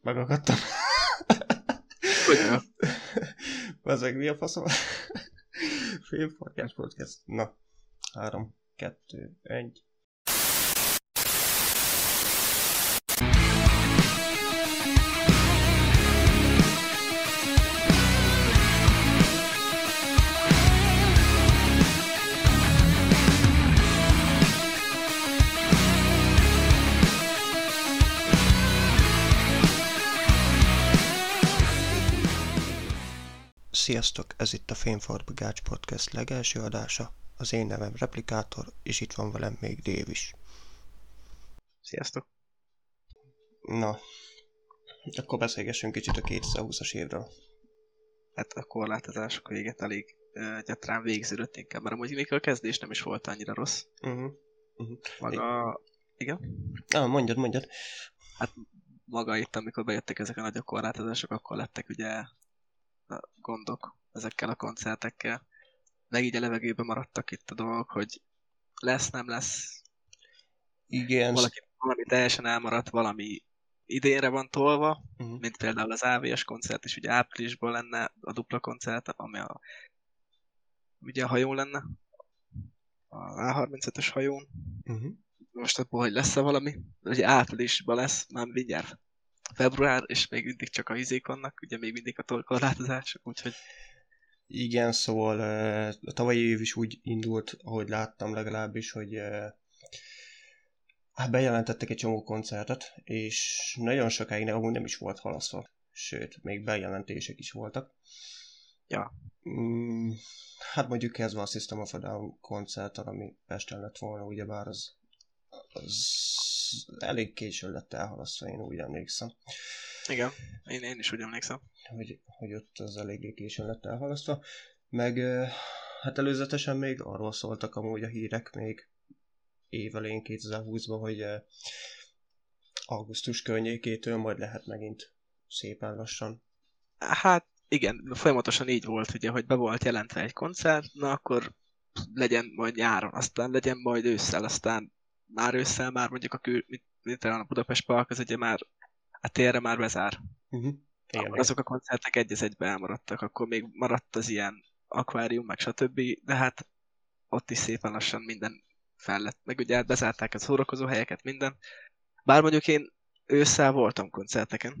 Megakadtam. Ezek mi a faszom? Félforkás podcast. Na, három, kettő, egy. Sziasztok, ez itt a Fényfarbagács Podcast legelső adása. Az én nevem Replikátor, és itt van velem még Dév is. Sziasztok. Na, akkor beszélgessünk kicsit a 2020-as évről. Hát a korlátozások véget elég gyatrán végződött inkább, mert amúgy még a kezdés nem is volt annyira rossz. Uh-huh. Uh-huh. Maga... Igen? Ah, mondjad, mondjad. Hát maga itt, amikor bejöttek ezek a nagyobb korlátozások, akkor lettek ugye gondok ezekkel a koncertekkel. Meg így a levegőben maradtak itt a dolgok, hogy lesz, nem lesz. Igen. Valaki, valami teljesen elmaradt, valami idénre van tolva, Uh-huh. mint például az AVS koncert is, ugye áprilisban lenne a dupla koncert, ami a, ugye a hajón lenne, a A35-ös hajón. Uh-huh. Most abból, hogy lesz-e valami? Ugye áprilisban lesz, már mindjárt február, és még mindig csak a izék vannak, ugye még mindig a korlátozások, úgyhogy Igen, szóval a tavalyi év is úgy indult, ahogy láttam legalábbis, hogy hát bejelentettek egy csomó koncertet, és nagyon sokáig nem, amúgy nem is volt halasztva. Sőt, még bejelentések is voltak. Ja. Mm, hát mondjuk kezdve a System of a Down koncerten, ami Pesten lett volna, ugyebár az, az elég későn lett elhalasztva, én úgy emlékszem. igen, én, én is úgy emlékszem. hogy, hogy ott az eléggé későn lett elhalasztva. Meg hát előzetesen még arról szóltak amúgy a hírek még évelén 2020-ban, hogy augusztus környékétől majd lehet megint szépen lassan. Hát igen, folyamatosan így volt, ugye, hogy be volt jelentve egy koncert, na akkor legyen majd nyáron, aztán legyen majd ősszel, aztán már ősszel már mondjuk a, kül, mint, mint a Budapest Park, az ugye már a térre már bezár. Uh-huh. Azok a koncertek egy az egybe elmaradtak, akkor még maradt az ilyen akvárium, meg stb. De hát ott is szépen lassan minden fel lett. Meg ugye bezárták a szórakozó helyeket, minden. Bár mondjuk én ősszel voltam koncerteken,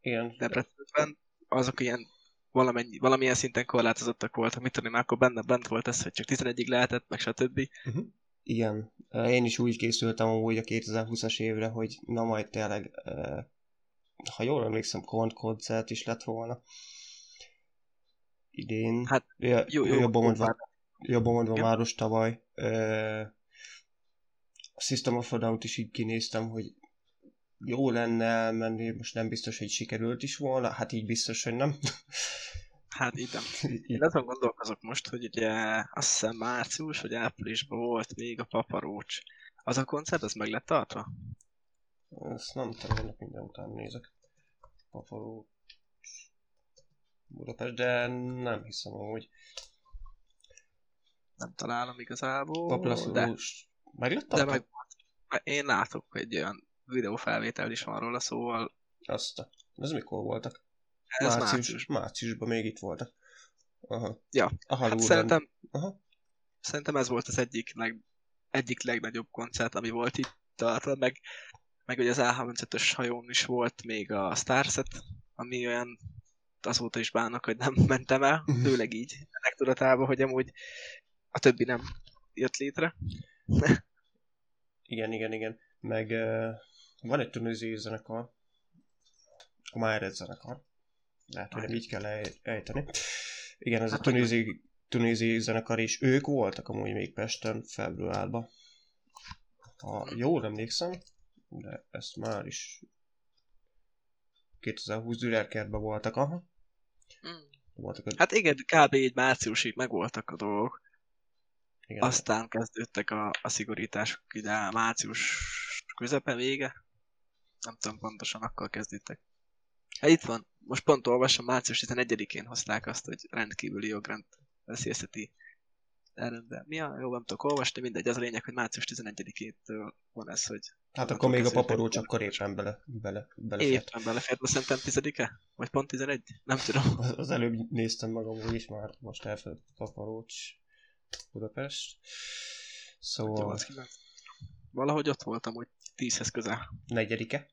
igen. Debrecenben, azok ilyen valamennyi, valamilyen szinten korlátozottak voltak, mit tudom, én, már akkor benne bent volt ez, hogy csak 11-ig lehetett, meg stb. Uh-huh. Igen. Én is úgy készültem amúgy a 2020-as évre, hogy na majd tényleg, ha jól emlékszem, kont koncert is lett volna. Idén. Hát, Ja, Jó, jó, jobban jó, mondva, jobban mondva Igen. Máros tavaly. A System of a Down-t is így kinéztem, hogy jó lenne elmenni, most nem biztos, hogy sikerült is volna, hát így biztos, hogy nem. Hát nem. Én azon gondolkozok most, hogy ugye azt hiszem március vagy áprilisban volt még a Paparócs. Az a koncert, az meg lett tartva? Ezt nem tudom, minden után nézek. Paparó Budapest, de nem hiszem amúgy. Nem találom igazából, de, Paplaszolós. Meg lett de tartva? meg én látok egy olyan videófelvétel is van róla, szóval Azt. Ez mikor voltak? Ez Március, március. márciusban még itt voltak. Aha. Ja, A Hát szerintem, Aha. szerintem ez volt az egyik, leg, egyik legnagyobb koncert, ami volt itt tartva, meg, meg ugye az A35-ös hajón is volt még a Starset, ami olyan azóta is bánok, hogy nem mentem el, Mhm. főleg így, ennek tudatában, hogy amúgy a többi nem jött létre. Igen, igen, igen. Meg uh, van egy tunéziai zenekar, a Máred zenekar. Lehet, hogy nem így kell ej- ejteni. Igen, ez a Hát, tunéziai, tunéziai zenekar, és ők voltak amúgy még Pesten februárban. Ha jól emlékszem, de ezt már is 2020 Dürerkertben voltak, aha. Voltak a, Hát igen, kb. így márciusig megvoltak a dolgok, igen, aztán kezdődtek a, a szigorítások ide március közepe vége, nem tudom pontosan, akkor kezdődtek. Hát itt van, most pont olvasom, március 11-én hozták azt, hogy rendkívüli jogrend veszélyezteti Erre, mi a jó, nem tudok olvasni, mindegy, az a lényeg, hogy március 11-től van ez, hogy... Hát akkor még a paparó csak akkor éppen bele, bele, belefért. Éppen belefért, most szerintem 10 Vagy pont 11? Nem tudom. Az, az előbb néztem magam is, már most elfelejtett a paparócs Budapest. Szóval... Valahogy ott voltam, hogy 10-hez közel. Negyedike?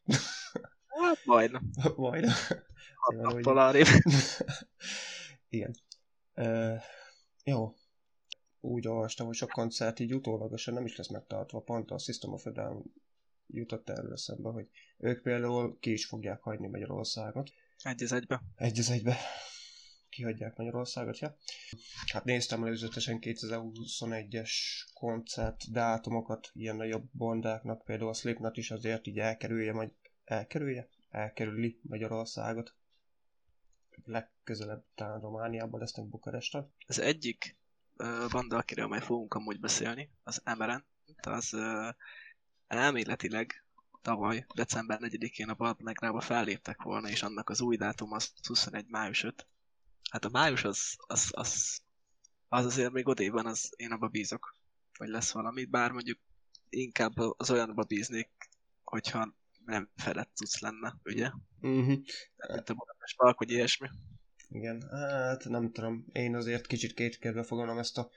Hát majdnem. majdnem. Hat nappal arrébb. Igen. Uh, jó. Úgy olvastam, hogy sok koncert így utólagosan nem is lesz megtartva. Pont a System of a Down jutott erről eszembe, hogy ők például ki is fogják hagyni Magyarországot. Egy az egybe. Egy az egybe. Kihagyják Magyarországot, ja? Hát néztem előzetesen 2021-es koncert dátumokat, ilyen nagyobb bondáknak, például a Slipknot is azért így elkerülje, majd elkerülje, elkerüli Magyarországot. Legközelebb talán Romániában lesznek Bukareston. Az egyik banda, akiről majd fogunk amúgy beszélni, az Emeren, az elméletileg tavaly, december 4-én a Baltnegrába felléptek volna, és annak az új dátum az 21. május 5. Hát a május az, az, az, az azért még odébb van, az én abba bízok, hogy lesz valami, bár mondjuk inkább az olyanba bíznék, hogyha nem felett cucc lenne, ugye? Uh-huh. Tehát a Budapest Park, vagy ilyesmi. Igen, hát nem tudom, én azért kicsit kétkedve fogalmam ezt a,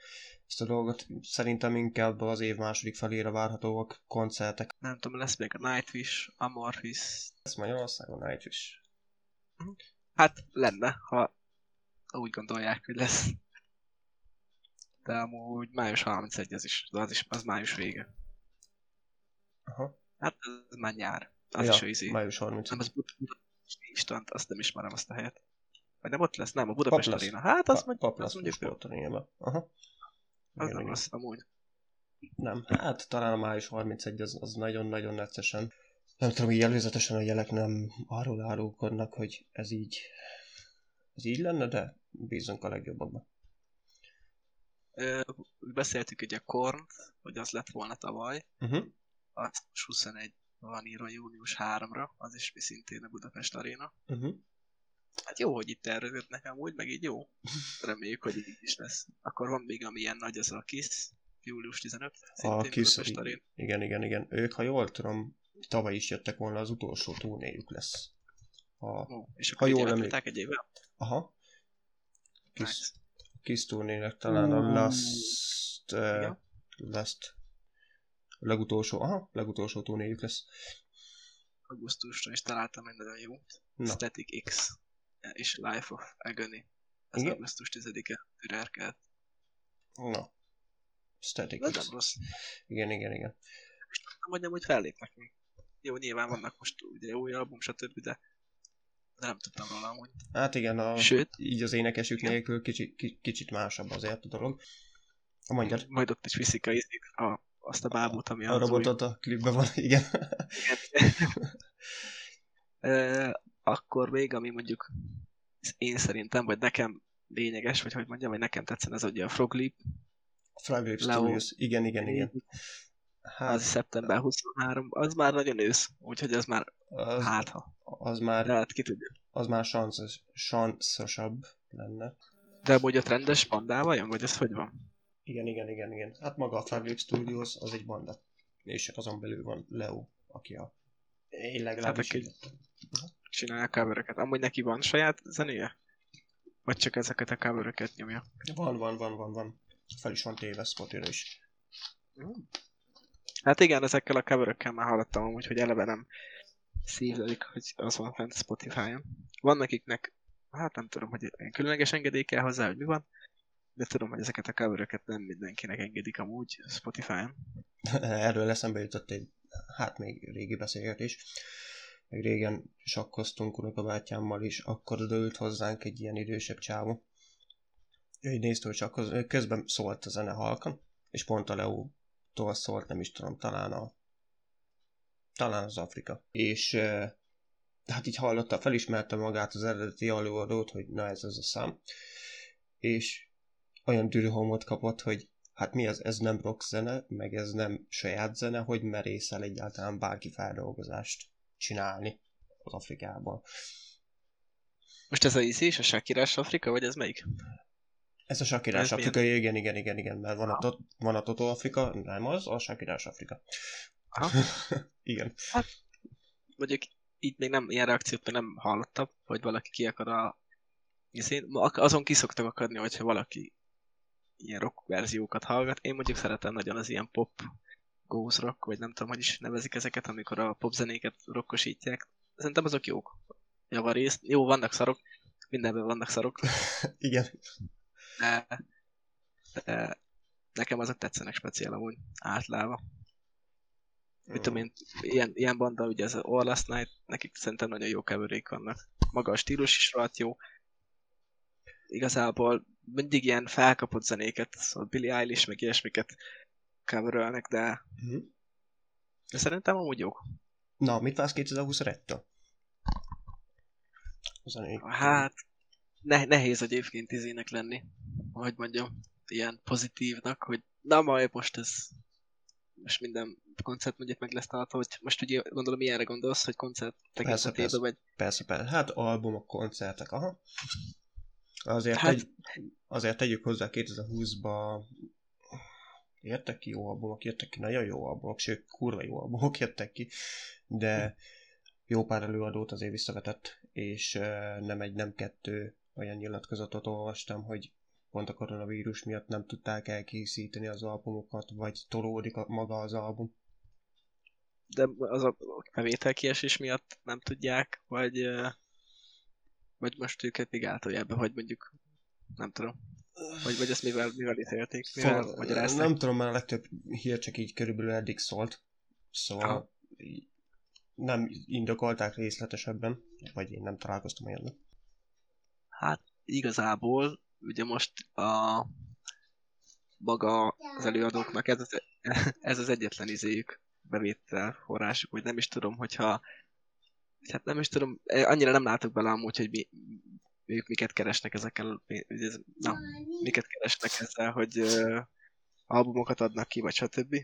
ezt a dolgot. Szerintem inkább az év második felére várhatóak koncertek. Nem tudom, lesz még a Nightwish, Amorphis. Lesz Magyarországon Nightwish. Uh-huh. Hát lenne, ha úgy gondolják, hogy lesz. De amúgy május 31 az is, de az is, az május vége. Aha. Hát ez már nyár. Az ja, is izé. május 30. Nem, az Istent, azt nem ismerem azt a helyet. Vagy nem ott lesz? Nem, a Budapest Pap Arena. Hát az mondjuk, Pap lesz most volt a Aha. Az igen, nem rossz, amúgy. Nem, hát talán a május 31 az, az nagyon-nagyon neccesen. Nem tudom, így előzetesen a jelek nem arról árulkodnak, hogy ez így, ez így lenne, de bízunk a legjobbakban. beszéltük ugye a Korn, hogy az lett volna tavaly. Uh-huh. Az 21 van írva június 3-ra, az is szintén a Budapest Arena. Uh-huh. Hát jó, hogy itt tervezett nekem úgy, meg így jó. Reméljük, hogy így is lesz. Akkor van még amilyen nagy, az a KISS, július 15. A KISS, igen, igen, igen. Ők, ha jól tudom, tavaly is jöttek volna, az utolsó turnéjuk lesz. A, Ó, és akkor ha jól emlékszem. egy évvel? Aha. KISS, nice. KISS turnének talán a Last, uh, Last legutolsó, aha, legutolsó turnéjuk lesz. Augusztusra is találtam egy nagyon jó. No. Static X és Life of Agony. Ez Igen? augusztus 10-e, Türerkelt. No. Static X. Rossz. Igen, igen, igen. Hogy nem, hogy fellépnek még. Jó, nyilván vannak most ugye új album, stb., de de nem tudtam róla amúgy. Hát igen, a, Sőt, így az énekesük igen. nélkül kicsit, kicsit másabb azért a dolog. A magyar. Majd ott is viszik a, a azt a bábút, ami a, a robotot új... a klipben van, igen. igen. akkor még, ami mondjuk én szerintem, vagy nekem lényeges, vagy hogy mondjam, vagy nekem tetszen, ez ugye a Froglip. Froglip Studios, igen, igen, igen. Hát, az szeptember 23, az már nagyon ősz, úgyhogy az már az, hát ha. Az már, De hát ki tudja. Az már sanszos, sanszosabb lenne. De amúgy ott rendes pandával jön, vagy ez hogy van? Igen, igen, igen, igen. Hát maga a Fabric Studios az egy banda. És azon belül van Leo, aki a... Én legalábbis... Hát, csinálja a covereket. Amúgy neki van saját zenéje? Vagy csak ezeket a covereket nyomja? Van, van, van, van, van. Fel is van téve Spotify is. Hát igen, ezekkel a coverökkel már hallottam amúgy, hogy eleve nem szívlelik, hogy az van fent Spotify-on. Van nekiknek, hát nem tudom, hogy különleges engedély kell hozzá, hogy mi van, de tudom, hogy ezeket a coveröket nem mindenkinek engedik amúgy Spotify-on. Erről eszembe jutott egy, hát még régi beszélgetés. Meg régen sakkoztunk unokabátyámmal is, akkor dőlt hozzánk egy ilyen idősebb csávó. Ő így nézte, hogy csak közben szólt a zene halkan, és pont a Leo-tól szólt, nem is tudom, talán a talán az Afrika. És hát így hallotta, felismerte magát az eredeti előadót, hogy na ez az a szám. És olyan dürhomot kapott, hogy hát mi az, ez nem rock zene, meg ez nem saját zene, hogy merészel egyáltalán bárki feldolgozást csinálni az Afrikában. Most ez a Easy és a Shakirás Afrika, vagy ez melyik? Ez a Sakirás Ez milyen? Afrika, igen, igen, igen, igen, mert van a, tot, van a Toto Afrika, nem az, a Sakirás Afrika. Aha. igen. mondjuk így még nem, ilyen reakciót még nem hallottam, hogy valaki ki akar a Azon ki szoktak akadni, hogyha valaki ilyen rock verziókat hallgat. Én mondjuk szeretem nagyon az ilyen pop goes rock, vagy nem tudom, hogy is nevezik ezeket, amikor a popzenéket rockosítják. Szerintem azok jók. Javarészt. Jó, vannak szarok. Mindenben vannak szarok. Igen. De, de nekem azok tetszenek speciál amúgy általában. Mit tudom én, ilyen, ilyen banda, ugye ez All Last Night, nekik szerintem nagyon jó keverék vannak. Maga a stílus is rohadt jó. Igazából mindig ilyen felkapott zenéket, szóval Billie Eilish, meg ilyesmiket coverölnek, de, Mhm. de szerintem amúgy jók. Na, mit vársz 2021-től? Az a négy. Hát, ne, nehéz egyébként izének lenni, hogy mondjam, ilyen pozitívnak, hogy na majd most ez most minden koncert mondjuk meg lesz található, hogy most ugye gondolom ilyenre gondolsz, hogy koncert persze. tekintetében vagy Persze, persze. Hát albumok, koncertek, aha. Azért, Hát- hát... tegy, azért tegyük hozzá 2020-ba jöttek ki jó albumok, jöttek ki nagyon jó albumok, sőt, kurva jó albumok jöttek ki, de jó pár előadót azért visszavetett, és uh, nem egy, nem kettő olyan nyilatkozatot olvastam, hogy pont a koronavírus miatt nem tudták elkészíteni az albumokat, vagy tolódik a, maga az album. de az a bevételkiesés miatt nem tudják, vagy, vagy most őket még átolják vagy mondjuk, nem tudom. Vagy, vagy ezt mivel, mivel ítélték, mivel Fo- magyarázták. nem tudom, mert a legtöbb hír csak így körülbelül eddig szólt. Szóval Aha. nem indokolták részletesebben, vagy én nem találkoztam olyannal. Hát igazából ugye most a maga az előadóknak ez az, ez az egyetlen izéjük, bevétel forrásuk, vagy nem is tudom, hogyha hát nem is tudom, eh, annyira nem látok bele amúgy, hogy mi, ők miket keresnek ezekkel, na, miket keresnek ezzel, hogy uh, albumokat adnak ki, vagy stb.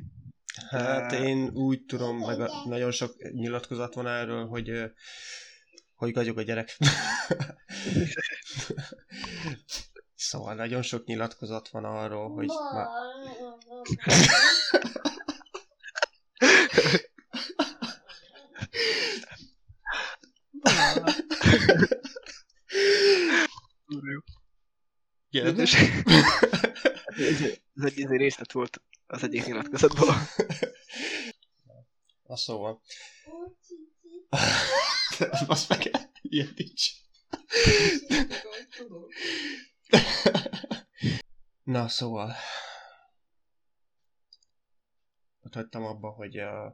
Hát én úgy tudom, meg a, nagyon sok nyilatkozat van erről, hogy ö, hogy gagyog a gyerek. szóval nagyon sok nyilatkozat van arról, hogy már Igen. Ez egy izé részlet volt az egyik nyilatkozatból. Na szóval. Azt meg, ilyen nincs. Na, szóval. Ott hagytam abba, hogy uh,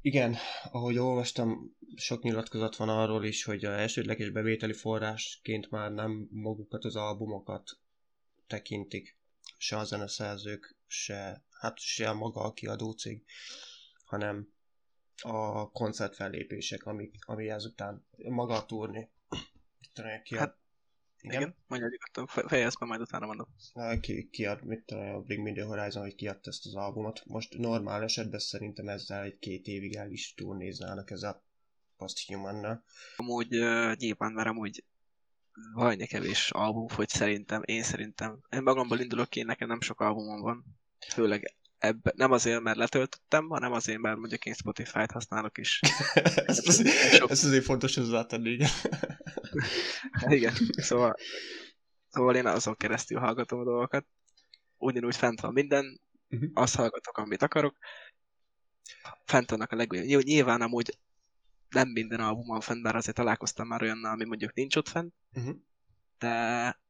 igen, ahogy olvastam, sok nyilatkozat van arról is, hogy a elsődleges bevételi forrásként már nem magukat az albumokat tekintik, se a zeneszerzők, se, hát se maga a kiadó cég, hanem a koncertfellépések, ami, ami ezután maga a turné. Hát, igen? Igen, mondja nyugodtan, fe- fejezd be, majd utána mondom. Na, Ki, kiad, mit tudom, a Bring Me The Horizon, hogy kiadta ezt az albumot. Most normál esetben szerintem ezzel egy-két évig el is turnéznának ez a Posthuman-nal. Amúgy uh, nyilván, mert amúgy vajni kevés album fogy szerintem, én szerintem. Én magamból indulok ki, nekem nem sok albumom van. Főleg ebbe, nem azért, mert letöltöttem, hanem azért, mert mondjuk én Spotify-t használok is. ez, az, ez azért fontos hozzátenni, igen. Igen, szóval, szóval én azon keresztül hallgatom a dolgokat. Ugyanúgy fent van minden, Mhm. azt hallgatok, amit akarok. Fent vannak a legújabb. Nyilv- Nyilván amúgy nem minden album van fent, bár azért találkoztam már olyannal, ami mondjuk nincs ott fent, Uh-huh. de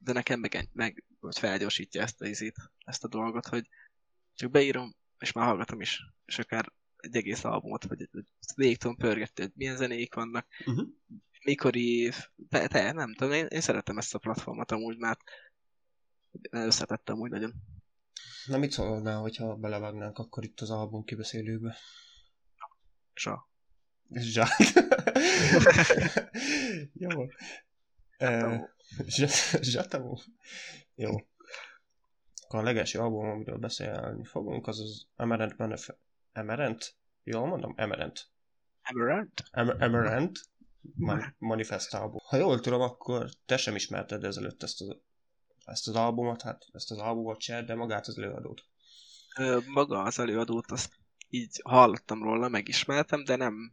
de nekem meg, meg hogy felgyorsítja ezt a izét, ezt a dolgot, hogy csak beírom, és már hallgatom is, és akár egy egész albumot, vagy végig tudom pörgetni, hogy milyen zenék vannak, Uh-huh. mikor ív, te, te, nem tudom, én, én szeretem ezt a platformot amúgy, mert összetettem úgy nagyon. Na mit szólnál, hogyha belevágnánk akkor itt az album kibeszélőbe? Sa. Zsák. Jó. Zsa- Zsatamú. Jó. Akkor a legelső album, amiről beszélni fogunk, az az Emerent Benef- Emerent? Jól mondom? Emerent. Emerald? Em- Emerent Man- Manifest album. Ha jól tudom, akkor te sem ismerted ezelőtt ezt az, ezt az albumot, hát ezt az albumot se, de magát az előadót. Ö, Maga az előadót, azt így hallottam róla, megismertem, de nem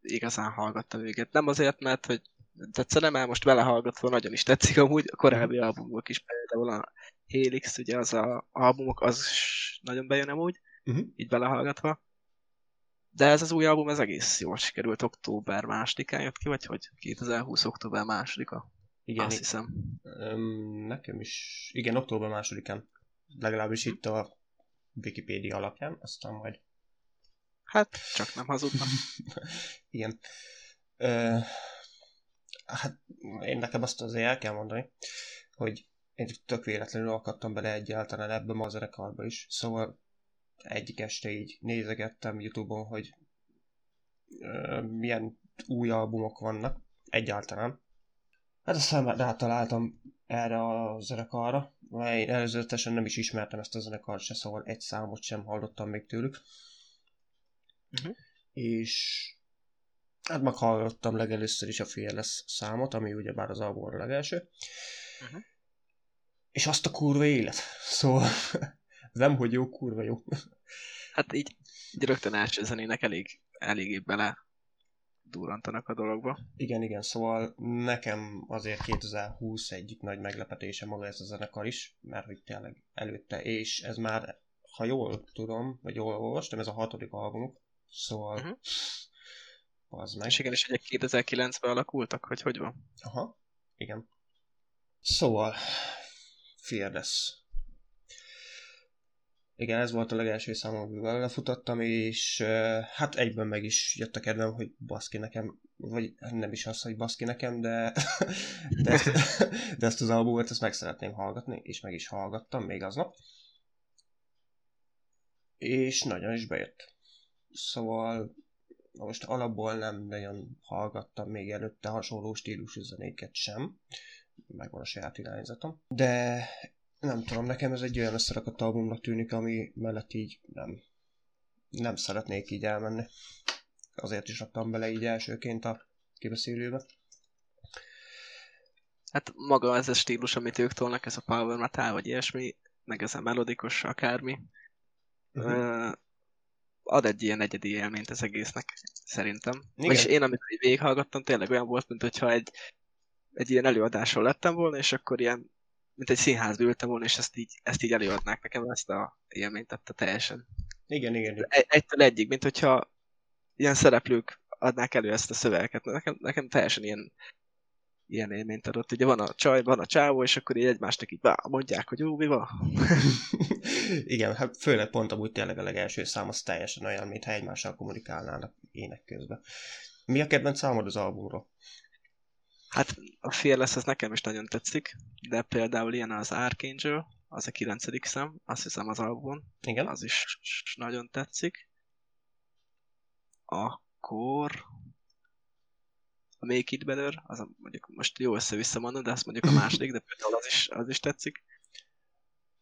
igazán hallgattam őket. Nem azért, mert hogy tetszene, mert most belehallgatva nagyon is tetszik amúgy a korábbi albumok is, például a Helix, ugye az a albumok, az nagyon bejön amúgy, Uh-huh. így belehallgatva. De ez az új album, ez egész jól sikerült, október másodikán jött ki, vagy hogy? 2020. október másodika, Igen, azt hiszem. Öm, nekem is, igen, október másodikán, legalábbis itt a Wikipédia alapján, aztán majd Hát, csak nem hazudtam. igen. Ö, hát én nekem azt azért el kell mondani, hogy én tök véletlenül akadtam bele egyáltalán ebbe a zenekarba is, szóval egyik este így nézegettem Youtube-on, hogy ö, milyen új albumok vannak egyáltalán. Hát aztán rátaláltam erre a zenekarra, mert én előzetesen nem is ismertem ezt a zenekart se, szóval egy számot sem hallottam még tőlük. Mhm. És hát meghallottam legelőször is a Fearless számot, ami ugyebár az album a legelső. Mhm. És azt a kurva élet. Szóval nem, hogy jó, kurva jó. Hát így, így rögtön első zenének elég, eléggé bele durrantanak a dologba. Igen, igen, szóval nekem azért 2020 egyik nagy meglepetése maga ez a zenekar is, mert hogy tényleg előtte, és ez már, ha jól tudom, vagy jól olvastam, ez a hatodik albumuk, szóval Mhm. uh-huh. az meg. És igen, és ugye 2009-ben alakultak, hogy hogy van? Aha, igen. Szóval, Fearless. Igen, ez volt a legelső számom, amivel lefutottam, és hát egyben meg is jött a kedvem, hogy baszki nekem, vagy nem is az, hogy baszki nekem, de, de, ezt, de ezt az albumot ezt meg szeretném hallgatni, és meg is hallgattam még aznap. És nagyon is bejött. Szóval most alapból nem nagyon hallgattam még előtte hasonló stílusú zenéket sem, megvan a saját irányzatom, de nem tudom, nekem ez egy olyan összerakott albumnak tűnik, ami mellett így nem, nem szeretnék így elmenni. Azért is raktam bele így elsőként a kibeszélőbe. Hát maga ez a stílus, amit ők tolnak, ez a power metal, vagy ilyesmi, meg ez a melodikus akármi, Uh-huh. ad egy ilyen egyedi élményt az egésznek, szerintem. Igen. Vagyis én, így végighallgattam, tényleg olyan volt, mint hogyha egy, egy ilyen előadáson lettem volna, és akkor ilyen, mint egy színházba ültem volna, és ezt így, ezt így előadnák nekem, ezt a élményt adta teljesen. Igen, igen, igen. Egy, egytől egyig, mint hogyha ilyen szereplők adnák elő ezt a szövegeket. Nekem, nekem teljesen ilyen, ilyen élményt adott. Ugye van a csaj, van a csávó, és akkor így egymásnak így bá, mondják, hogy jó, mi van? igen, hát főleg pont amúgy tényleg a legelső szám az teljesen olyan, mintha egymással kommunikálnának ének közben. Mi a kedvenc számod az albumról? Hát a Fearless az nekem is nagyon tetszik, de például ilyen az Archangel, az a kilencedik szám, azt hiszem az albumon, Igen? az is nagyon tetszik. Akkor a Make It Better, az a, mondjuk most jó össze-vissza mondom, de azt mondjuk a második, de például az is, az is tetszik.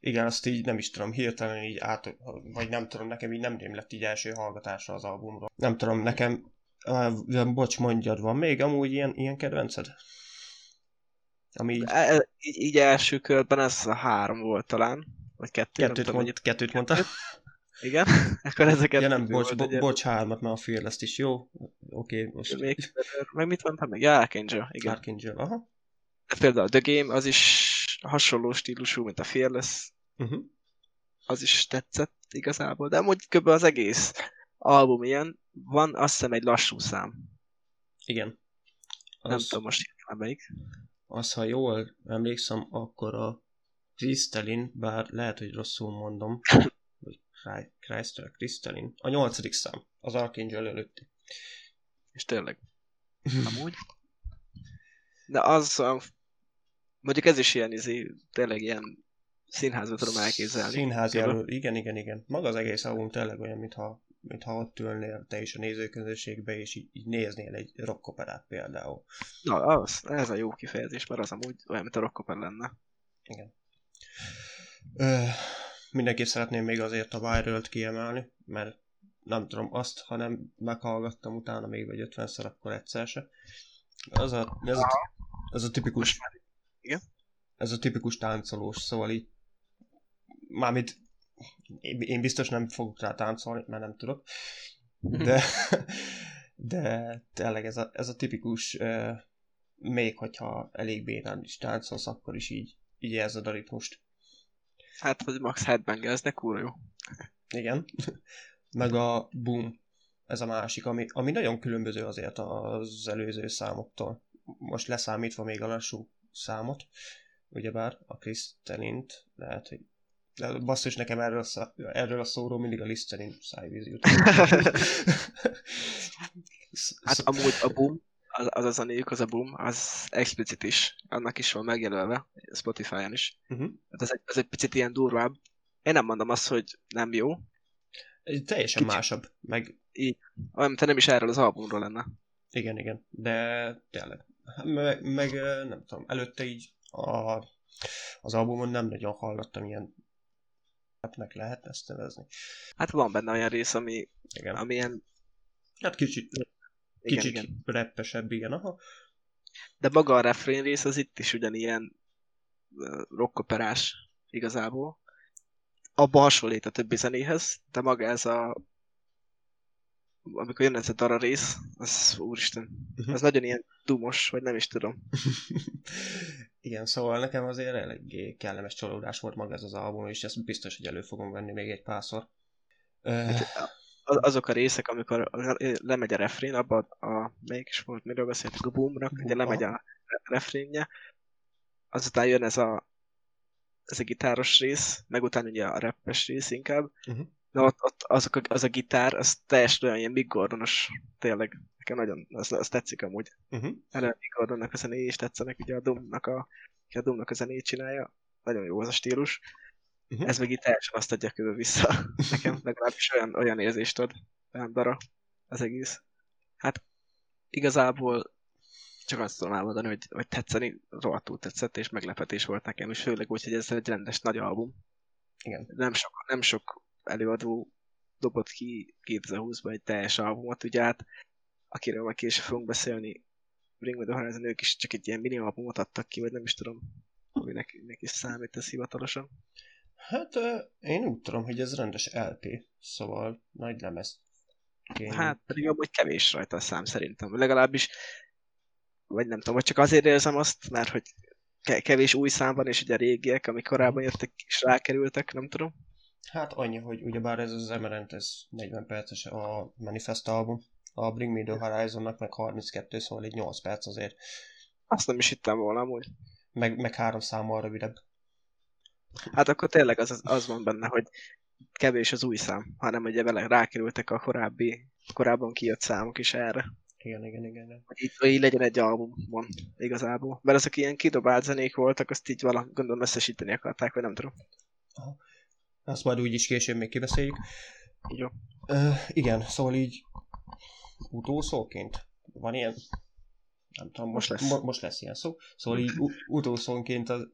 Igen, azt így nem is tudom, hirtelen így át, vagy nem tudom, nekem így nem lett így első hallgatásra az albumról. Nem tudom, nekem, uh, bocs, mondjad, van még amúgy ilyen, ilyen kedvenced? Ami így E, e, így, így első körben ez a három volt talán, vagy kettő, kettőt, tudom, mond, kettőt mondta. Igen, akkor ezeket... Ja nem, bocs, bo- bocs, hármat, mert a Fearless is jó. Oké, okay, most Better. Meg mit mondtam meg? Ja, Archangel, igen. Archangel, aha. De például a The Game az is hasonló stílusú, mint a Fearless, Uh-huh. az is tetszett igazából, de amúgy kb. az egész album ilyen, van azt hiszem egy lassú szám. Igen. Az... Nem tudom most melyik. az, ha jól emlékszem, akkor a Crystalline, bár lehet, hogy rosszul mondom, vagy Crystal, Crystalline, a nyolcadik szám, az Archangel előtti. És tényleg, amúgy. De az, mondjuk ez is ilyen, izé, tényleg ilyen színházba tudom elképzelni. Színházi elő, igen, igen, igen. Maga az egész album tényleg olyan, mintha, mintha ott ülnél te is a nézőközönségbe, és így, így néznél egy rockoperát például. Na, az, ez a jó kifejezés, mert az amúgy olyan, mint a rockoper lenne. Igen. Ö, mindenképp szeretném még azért a viral kiemelni, mert nem tudom azt, ha nem meghallgattam utána még vagy 50-szer, akkor egyszer se. Az a, ez, a, ez a tipikus... Igen? Ez a tipikus táncolós, szóval így... Mármint én biztos nem fogok rá táncolni, mert nem tudok. De, de tényleg ez a, ez a tipikus, még hogyha elég bénán is táncolsz, akkor is így, így érzed a ritmust. Hát, hogy max headbangelznek, kurva jó. Igen. Meg a boom, ez a másik, ami, ami nagyon különböző azért az előző számoktól. Most leszámítva még a lassú számot, ugyebár a Kristelint, lehet, hogy de basszus, nekem erről, a, erről a szóról mindig a Listerine szájvíz jut. hát amúgy a boom, az, az a zenéjük, az a boom, az explicit is, annak is van megjelölve, Spotify-on is. Uh-huh. Hát ez, egy, ez egy picit ilyen durvább. Én nem mondom azt, hogy nem jó. Egy teljesen Kicsit. másabb, meg... Így. Olyan, te nem is erről az albumról lenne. Igen, igen, de tényleg. Meg, meg nem tudom, előtte így a, az albumon nem nagyon hallottam ilyen meg lehet ezt nevezni. Hát van benne olyan rész, ami, igen. ami ilyen... Hát kicsit, igen, kicsit igen. reppesebb, igen, aha. De maga a refrén rész az itt is ugyanilyen rockoperás igazából. Abba hasonlít a többi zenéhez, de maga ez a amikor jön ez a dara rész, az úristen, az nagyon ilyen dumos, vagy nem is tudom. Igen, szóval nekem azért eléggé kellemes csalódás volt maga ez az album, és ezt biztos, hogy elő fogom venni még egy párszor. Hát, azok a részek, amikor lemegy a refrén, abban a, melyik is volt, miről beszéltük, a boomnak, ugye lemegy a refrénje, azután jön ez a ez a gitáros rész, meg utána ugye a rappes rész inkább, uh-huh. de ott, ott azok a, az a gitár, az teljesen olyan ilyen Mick Gordonos, tényleg, nekem nagyon, az, az tetszik amúgy. Uh-huh. Mick Gordonnak a zenéje is tetszenek, ugye a Doom-nak a, a Doom-nak a zenét csinálja, nagyon jó az a stílus. Uh-huh. Ez meg itt teljesen azt adja körül vissza. Nekem legalábbis olyan, olyan érzést ad, olyan dara az egész. Hát igazából csak azt tudom elmondani, hogy, hogy tetszeni, rohadtul tetszett, és meglepetés volt nekem, és főleg úgy, hogy ez egy rendes nagy album. Igen. Nem sok, nem sok előadó dobott ki 2020-ban egy teljes albumot, ugye hát akiről majd később fogunk beszélni, Bring Me The Horizon, ők is csak egy ilyen mini albumot adtak ki, vagy nem is tudom, aminek is számít ez hivatalosan. Hát én úgy tudom, hogy ez rendes LP, szóval nagy lemez. Kény. Hát pedig amúgy kevés rajta a szám szerintem. Legalábbis, vagy nem tudom, vagy csak azért érzem azt, mert hogy kevés új szám van, és ugye a régiek, amik korábban jöttek, is rákerültek, nem tudom. Hát annyi, hogy ugyebár ez az Emerent, ez 40 perces a Manifest album, a Bring Me The Horizonnak meg 32, szóval egy 8 perc azért. Azt nem is hittem volna amúgy. Meg, meg három számmal rövidebb. Hát akkor tényleg az, az van benne, hogy kevés az új szám, hanem ugye vele rákerültek a korábbi, korábban kijött számok is erre. Igen, igen, igen. Hogy így, így legyen egy albumon igazából. Mert azok ilyen kidobált zenék voltak, azt így vala, gondolom összesíteni akarták, vagy nem tudom. Aha. Azt majd úgy is később még kibeszéljük. Jó. Uh, igen, szóval így utószóként van ilyen nem tudom, most, most, lesz. Mo- most lesz ilyen szó. Szóval így utószónként az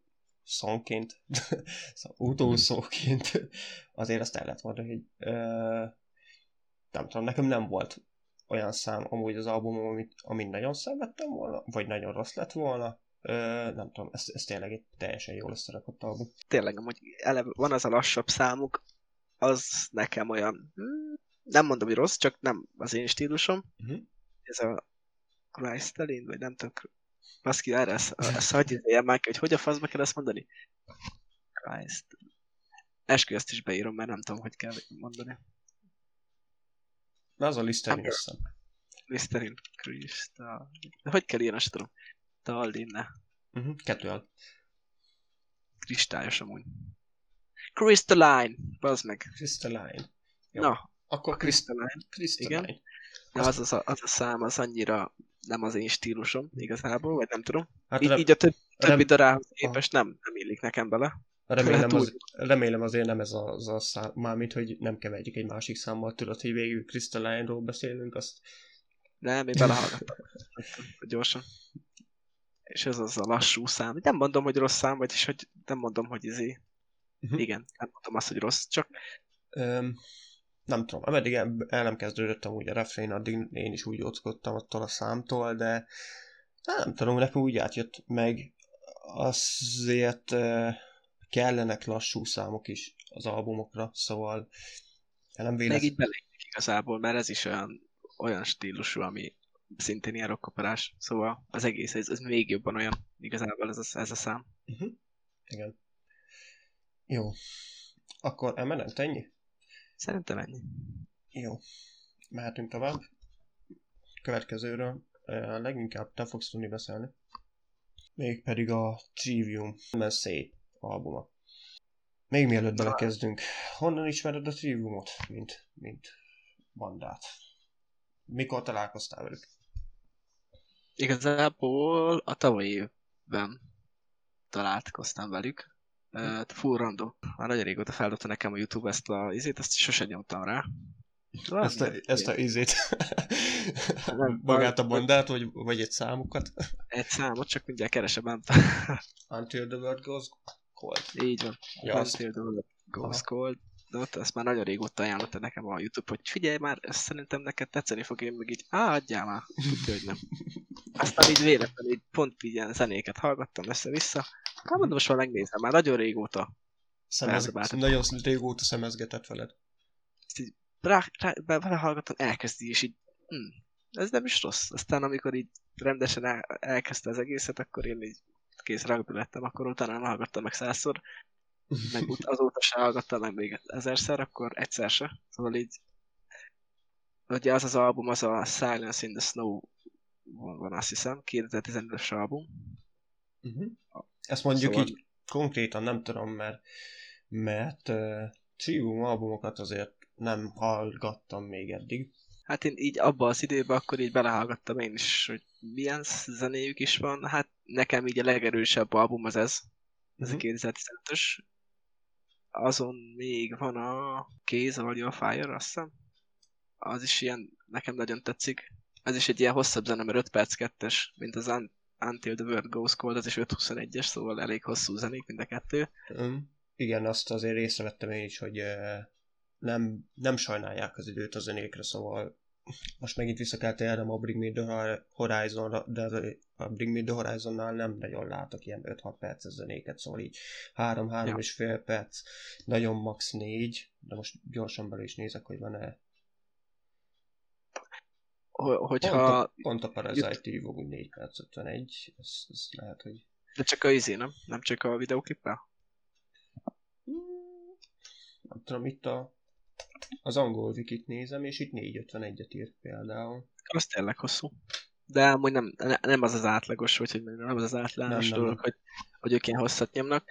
szonként, szóval utószóként azért azt el lehet mondani, hogy ö, nem tudom, nekem nem volt olyan szám amúgy az albumom, amit, amit nagyon szenvedtem volna, vagy nagyon rossz lett volna, Ö, nem tudom, ez, ez tényleg egy teljesen jól összerakott album. Tényleg, amúgy eleve van az a lassabb számuk, az nekem olyan, hmm, nem mondom, hogy rossz, csak nem az én stílusom. Uh-huh. Ez a Christelin, vagy nem tudom, Baszki, erre ezt, ezt hagyj már hogy hogy a faszba kell ezt mondani? Christ. Eskü, ezt is beírom, mert nem tudom, hogy kell mondani. Na az a Listerine hiszem. Listerine, Krista... De hogy kell ilyen, azt tudom. Tallinne. Uh-huh, kettő el. Kristályos amúgy. Crystalline, bazd meg. Crystalline. Jó. Na, akkor Crystalline. Crystalline. Igen. De az, az, a, az a szám az annyira nem az én stílusom igazából, vagy nem tudom. Hát így, rem... így a több, többi rem... darához képest nem, nem illik nekem bele. Remélem, az, remélem azért nem ez az a szám, mármint, hogy nem keverjük egy másik számmal, tudod, hogy végül Crystalline-ról beszélünk, azt... Nem, én belehallgattam. Gyorsan. És ez az a lassú szám. Nem mondom, hogy rossz szám, vagyis hogy nem mondom, hogy izé. Uh-huh. Igen, nem mondom azt, hogy rossz, csak... Um, nem tudom, ameddig el, nem kezdődött amúgy a refrén, addig én is úgy óckodtam attól a számtól, de Hát nem tudom, nekem úgy átjött meg, azért kellenek lassú számok is az albumokra, szóval nem véletlen. Meg így belépik igazából, mert ez is olyan, olyan stílusú, ami szintén ilyen rockoperás, szóval az egész, ez, ez még jobban olyan igazából ez a, ez a szám. Uh-huh. Igen. Jó. Akkor emelent ennyi? Szerintem ennyi. Jó. Mehetünk tovább. Következőről leginkább te fogsz tudni beszélni. Mégpedig a Trivium MSC albuma. Még mielőtt belekezdünk, honnan ismered a Triviumot, mint, mint bandát? Mikor találkoztál velük? Igazából a tavalyi évben találkoztam velük. Uh, full random. Már nagyon régóta feldobta nekem a YouTube ezt a izét, ezt sosem nyomtam rá. Valami ezt a, ezt a izét. Magát a bandát, vagy, vagy egy számukat? Egy számot, csak mindjárt keresem. Until the world goes cold. Így van. Ja, Until the world goes cold de ott ezt már nagyon régóta ajánlotta nekem a YouTube, hogy figyelj már, ezt szerintem neked tetszeni fog, én meg így, á, adjál már, tudja, hogy nem. Aztán így véletlenül így pont így ilyen zenéket hallgattam össze-vissza. Hát mondom, most már megnézem, már nagyon régóta. Szemez... Nagyon régóta szemezgetett veled. Ezt így rá, rá, belehallgattam, elkezdi, és így, hm, ez nem is rossz. Aztán amikor így rendesen el, elkezdte az egészet, akkor én így kész ragbi lettem, akkor utána nem hallgattam meg százszor, meg azóta se hallgattam meg még ezerszer, akkor egyszer se. Szóval így, ugye az az album, az a Silence in the Snow van, van azt hiszem, 2015-ös album. Uh-huh. Ezt mondjuk szóval... így konkrétan nem tudom, mert mert uh, Trivium albumokat azért nem hallgattam még eddig. Hát én így abban az időben akkor így belehallgattam én is, hogy milyen zenéjük is van. Hát nekem így a legerősebb album az ez. Ez uh-huh. a 2015-ös. Azon még van a kéz, vagy a Fire, azt hiszem. Az is ilyen, nekem nagyon tetszik. Ez is egy ilyen hosszabb zene, mert 5 perc 2 mint az Until the World Goes Cold, az is 5-21-es, szóval elég hosszú zenék mind a kettő. Um, igen, azt azért észrevettem én is, hogy nem, nem sajnálják az időt a zenékre, szóval most megint vissza kell térnem a Bring Me The Horizon-ra, de a Bring Me The Horizon-nál nem nagyon látok ilyen 5-6 perces zenéket, szóval így 3-3 ja. és fél perc, nagyon max 4, de most gyorsan bele is nézek, hogy van-e hogyha... Pont a, pont a Parasite TV úgy 4 perc 51, ez, ez lehet, hogy... De csak a izé, nem? Nem csak a videóklippel? Hmm, nem tudom, itt a az angol wikit nézem, és itt 451-et írt például. Az tényleg hosszú. De amúgy nem, nem az az átlagos, vagy hogy nem az az átlagos nem, dolog, nem. Hogy, hogy ők ilyen hosszat nyomnak.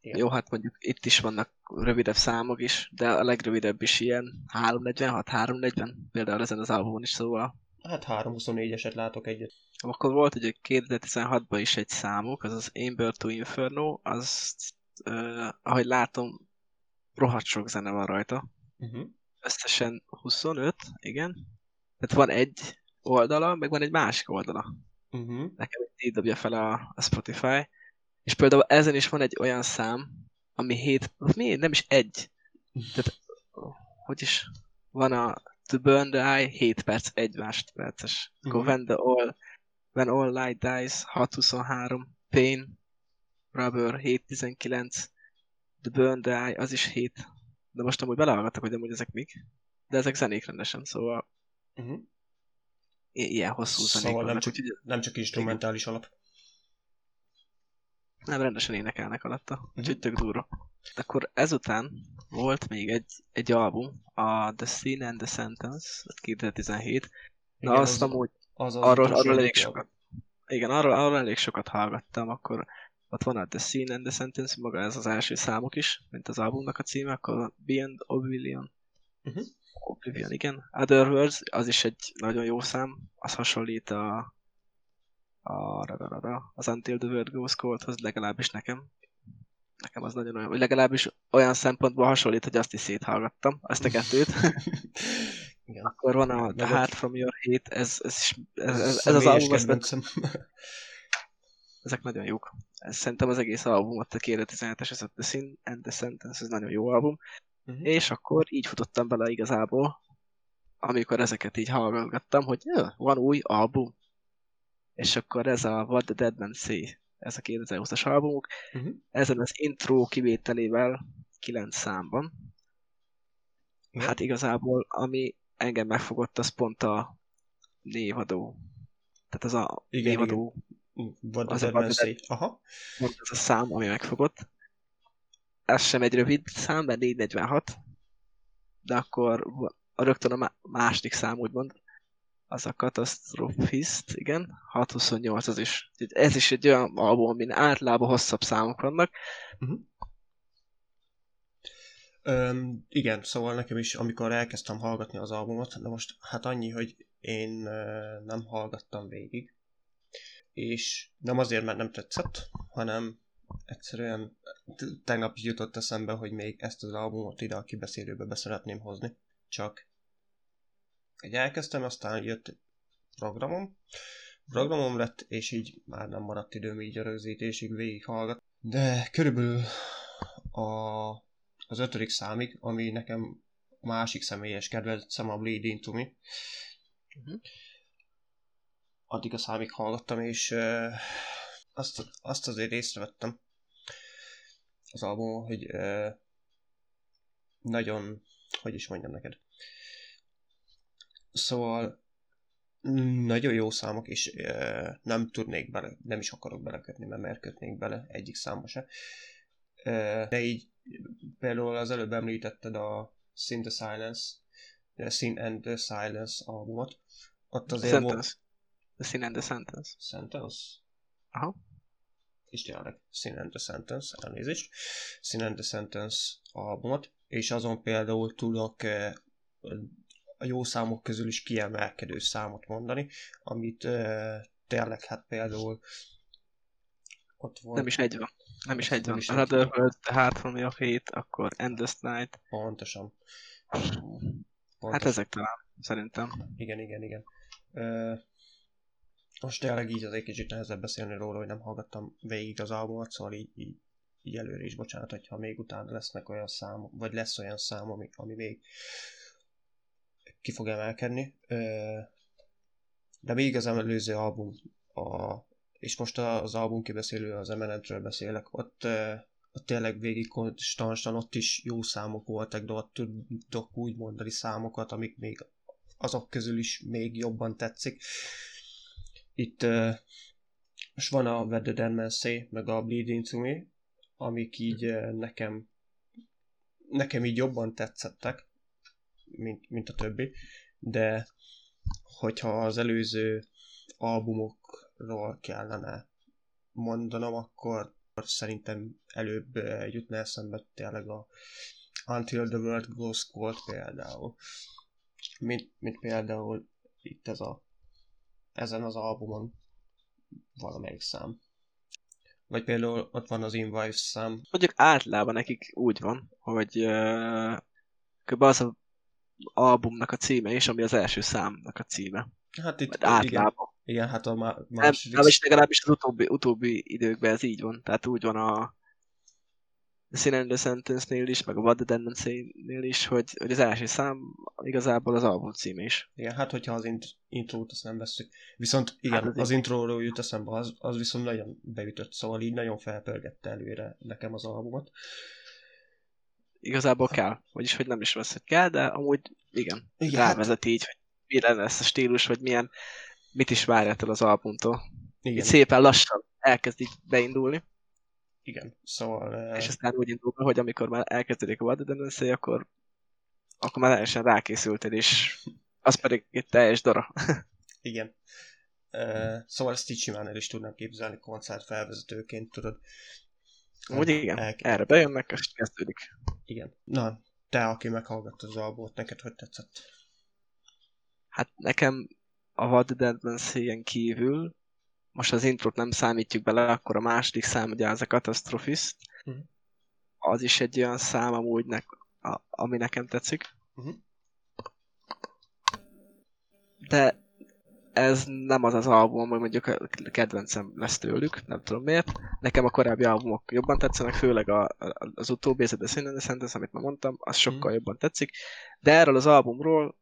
Igen. Jó, hát mondjuk itt is vannak rövidebb számok is, de a legrövidebb is ilyen 346, 340, például ezen az albumon is szóval. Hát 324-eset látok egyet. Akkor volt ugye 2016-ban is egy számuk, az az Amber to Inferno, az, uh, ahogy látom, rohadt sok zene van rajta. Uh-huh. Összesen 25, igen. Tehát van egy oldala, meg van egy másik oldala. Uh-huh. Nekem így dobja fel a, a Spotify. És például ezen is van egy olyan szám, ami 7, mi? Nem is egy. Tehát, hogy is, van a To Burn the Eye 7 perc, 1 másodperces. Uh-huh. Akkor when, the all, when All Light Dies 6.23, Pain, Rubber 7.19, The Burn the Eye, az is 7. De most amúgy belehallgattak, hogy amúgy ezek mik. De ezek zenék rendesen, szóval uh-huh. ilyen hosszú zenék Szóval vannak, nem, csak, úgy, nem csak instrumentális igen. alap. Nem, rendesen énekelnek alatta, uh-huh. úgyhogy tök durva. Akkor ezután volt még egy, egy album, a The Sin and the Sentence, 2017. Na igen, azt az, amúgy az az arról, arról elég sokat. Igen, arról, arról elég sokat hallgattam, akkor ott van a The Scene and the Sentence, maga ez az első számok is, mint az albumnak a címe, akkor Beyond Oblivion. Uh-huh. Oblivion, igen. Other Words, az is egy nagyon jó szám, az hasonlít a, a, a, a az Until the World Goes Coldhoz, legalábbis nekem. Nekem az nagyon olyan, vagy legalábbis olyan szempontból hasonlít, hogy azt is széthallgattam, ezt a kettőt. Igen. Akkor van a The Heart From Your Hate, ez, ez, ez, ez, ez az album, ezek nagyon jók. Szerintem az egész albumot, a 2017-es, ez a The Sin and the Sentence, ez nagyon jó album. Uh-huh. És akkor így futottam bele igazából, amikor ezeket így hallgattam, hogy van új album. és akkor ez a What the Dead Man Say, ez a 2020-as albumuk, Uh-huh. ezen az intro kivételével 9 számban. Igen. Hát igazából, ami engem megfogott, az pont a névadó. Tehát az a Igen, névadó, What Az a. Aha. pont az a szám, ami megfogott. Ez sem egy rövid szám, mert 446, de akkor a rögtön a má- második szám úgymond, az a Catastrophist, igen, 628 az is. Ez is egy olyan album, amin általában hosszabb számok vannak. Öm, igen, szóval nekem is, amikor elkezdtem hallgatni az albumot, de most hát annyi, hogy én nem hallgattam végig, és nem azért, mert nem tetszett, hanem egyszerűen tegnap jutott eszembe, hogy még ezt az albumot ide a kibeszélőbe be szeretném hozni, csak egy elkezdtem, aztán jött programom, programom lett, és így már nem maradt időm így a rögzítésig végighallgat. De körülbelül a, az ötödik számig, ami nekem másik személyes kedvencem a Bleed Into Me, Mhm. Addig a számig hallgattam, és uh, azt, azt azért észrevettem az albumon, hogy uh, nagyon, hogy is mondjam neked, szóval nagyon jó számok, és uh, nem tudnék bele, nem is akarok belekötni, mert kötnék bele egyik számba se. Uh, de így például az előbb említetted a Sin the Silence, the Sin and the Silence albumot, ott azért volt... Sentence. The Sin and the Sentence. Sentence? Aha. És tényleg, Sin and the Sentence, elnézést. Sin and the Sentence albumot, és azon például tudok eh, a jó számok közül is kiemelkedő számot mondani, amit eh, tényleg hát például ott volt. Nem is egy van. Nem is egy van. Another. World, Heart from Your Fate, akkor Endless Night. Pontosan. Hát Pontosan. ezek talán, szerintem. Igen, igen, igen. Ö, most tényleg így az egy kicsit nehezebb beszélni róla, hogy nem hallgattam végig az albumot, szóval így, így, így előre is bocsánat, hogyha még utána lesznek olyan számok, vagy lesz olyan szám, ami, ami még ki fog emelkedni. De még az előző album, a, és most az album kibeszélő, az Eminentről beszélek, ott, ott tényleg végig konstansan ott is jó számok voltak, de ott tudok úgy mondani számokat, amik még azok közül is még jobban tetszik. Itt uh, van a Where the meg a Bleeding to Me, amik így nekem nekem így jobban tetszettek, mint, mint a többi, de hogyha az előző albumokról kellene mondanom, akkor szerintem előbb jutna eszembe tényleg a Until the World Goes Cold például. Mint, mint például itt ez a, ezen az albumon valamelyik szám. Vagy például ott van az Invives szám. Mondjuk általában nekik úgy van, hogy uh, kb. az a albumnak a címe is, ami az első számnak a címe. Hát itt Vagy igen, általában. igen, hát a má- Nem, második... nem is legalábbis az utóbbi, utóbbi időkben ez így van. Tehát úgy van a Sin and the Sentence-nél is, meg a What the Say-nél is, hogy, hogy az első szám igazából az album címe is. Igen, hát hogyha az int- intrót azt nem veszük. Viszont igen, Hát hát az az, intróról jut eszembe, az, az viszont nagyon beütött, szóval így nagyon felpörgette előre nekem az albumot. Igazából kell. Vagyis, hogy nem is vesz, hogy kell, de amúgy igen. Igen, hát- Rávezet így, hogy mire lesz a stílus, vagy milyen, mit is várjától az albumtól. Így Igen, szépen lassan elkezd így beindulni, igen. Szóval... és aztán úgy indul be, hogy amikor már elkezdődik a Man Say, akkor, akkor már teljesen rákészülted, és az pedig egy teljes dara. Igen. Uh, szóval ezt így simán el is tudnám képzelni koncert felvezetőként, tudod. Úgy igen, El- erre bejönnek, és kezdődik. Igen. Na, te, aki meghallgattad az albumot, neked hogy tetszett? Hát nekem a What Dead Man kívül, most az introt nem számítjuk bele, akkor a második szám ugye az a Catastrophist. Mhm. Az is egy olyan szám amúgy, nek, a, ami nekem tetszik. Mhm. De ez nem az az album, hogy mondjuk a kedvencem lesz tőlük, nem tudom miért. Nekem a korábbi albumok jobban tetszenek, főleg a, a, az utóbbi, ez a The Sin and the Sentence, amit már mondtam, az sokkal Mhm. jobban tetszik. De erről az albumról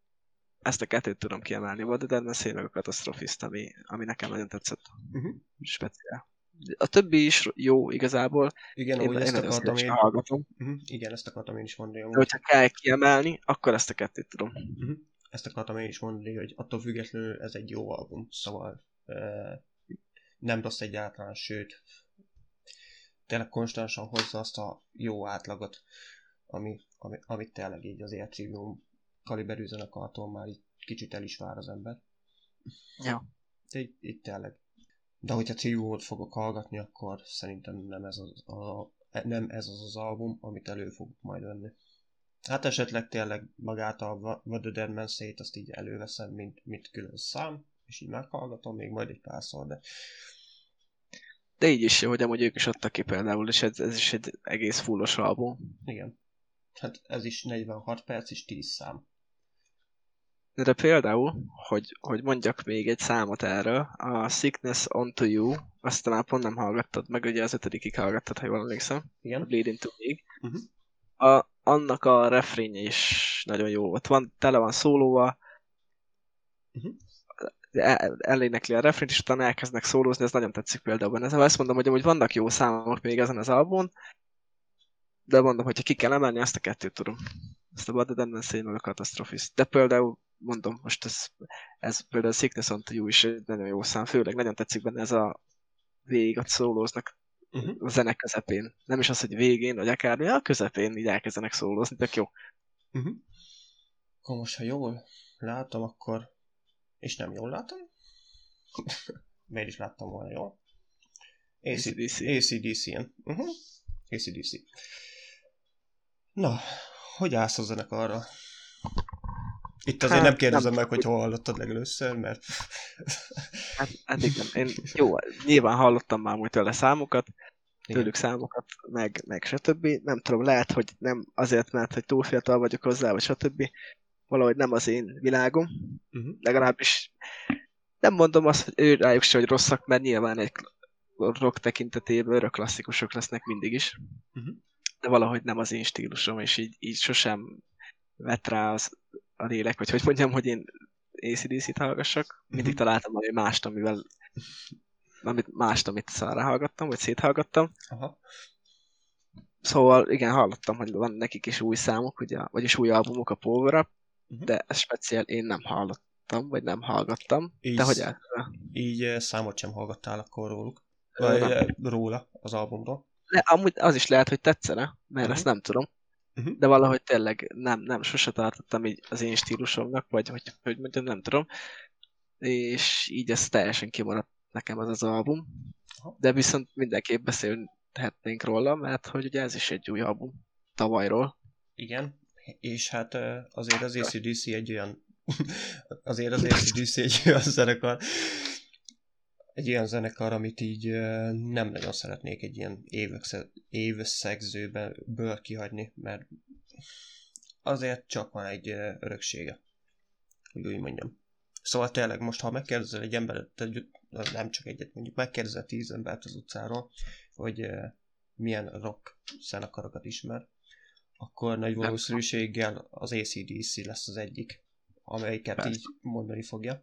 ezt a kettőt tudom kiemelni. Volt a Dead Man meg a Catastrophist, ami, ami nekem nagyon tetszett. Uh-huh. Speciál. A többi is jó igazából. Igen, Én, úgy én ezt akartam én. hallgatom. Uh-huh. Igen, ezt akartam én is mondani. De hogyha kell kiemelni, akkor ezt a kettőt tudom. Uh-huh. Ezt akartam én is mondani, hogy attól függetlenül ez egy jó album, szóval uh, nem rossz egyáltalán, sőt, tényleg konstansan hozza azt a jó átlagot, ami, ami, amit tényleg így az Airtrivium kaliberű zenekartól már így kicsit el is vár az ember. Ja. Így, így tényleg. De hogyha Triviumot fogok hallgatni, akkor szerintem nem ez az, a, nem ez az, az album, amit elő fogok majd venni. Hát esetleg tényleg magát a What the Dead Man Say-t azt így előveszem, mint, mint külön szám, és így meghallgatom még majd egy párszor, de De így is hogy amúgy ők is adtak ki például, és ez, ez is egy egész fullos album. igen. Hát ez is 46 perc és 10 szám. De például, hogy, hogy mondjak még egy számot erről, a Sickness Onto You, azt talán pont nem hallgattad meg, ugye az ötödikig hallgattad, ha jól emlékszem, Igen? Bleeding to Meg. Uh-huh. A, annak a refrénye is nagyon jó. Ott van, tele van szólóval, Uh-huh. el- elénekli a refrént, és utána elkezdnek szólózni, ez nagyon tetszik például benne. Ezzel azt mondom, hogy amúgy vannak jó számok még ezen az albumon, de mondom, hogyha ki kell emelni, azt a kettőt tudom. Ezt a Bad Dead Man Say meg a Catastrophist. De például, mondom, most ez, ez például a Sickness on You is egy nagyon jó szám, főleg nagyon tetszik benne ez a végig ott szólóznak Uh-huh. a zene közepén. Nem is az, hogy végén, vagy akármi, a közepén így elkezdenek szólózni, tök jó. Uh-huh. Akkor most, ha jól látom, akkor... És nem jól látom? Miért is láttam volna jól? AC- AC/DC. ACDC-en. Uh-huh. ACDC. Na, hogy állsz a zenekarra? Itt azért Hát, nem kérdezem nem meg, hogy hol hallottad legelőször, mert... Hát, hát igen, én jó, nyilván hallottam már úgy tőle számokat, Igen. tőlük számokat, meg, meg stb. Nem tudom, lehet, hogy nem azért, mert hogy túl fiatal vagyok hozzá, vagy stb. Valahogy nem az én világom, Uh-huh. legalábbis nem mondom azt, hogy ő rájuk se, hogy rosszak, mert nyilván egy rock tekintetében örök klasszikusok lesznek mindig is. Mhm. De valahogy nem az én stílusom, és így, így sosem vett rá az, a lélek, vagy hogy mondjam, hogy én ACDC-t hallgassak. Mindig Mhm. találtam valami mást, amivel amit mást, amit szarra hallgattam, vagy széthallgattam. Aha. Szóval igen, hallottam, hogy van nekik is új számok, ugye, vagyis új albumok a Power Up, Mhm. de ez speciál én nem hallottam, vagy nem hallgattam. Így De hogy el? Így eh, számot sem hallgattál akkor róluk? Vagy eh, róla, az albumról? Le, amúgy az is lehet, hogy tetszene, mert Mhm. ezt nem tudom. Mhm. De valahogy tényleg nem, nem, sose tartottam így az én stílusomnak, vagy hogy, hogy mondjam, nem tudom. És így ez teljesen kimaradt nekem az az album. De viszont mindenképp beszélhetnénk róla, mert hogy ugye ez is egy új album tavalyról. Igen, és hát azért az ACDC egy olyan azért az ACDC egy olyan zenekar egy olyan zenekar, amit így nem nagyon szeretnék egy ilyen évszegzőből kihagyni, mert azért csak van egy öröksége, hogy úgy mondjam. Szóval tényleg most, ha megkérdezel egy embert, nem csak egyet, mondjuk megkérdezel tíz embert az utcáról, hogy milyen rock zenekarokat ismer, akkor nagy valószínűséggel az ACDC lesz az egyik, amelyiket Persze. így mondani fogja.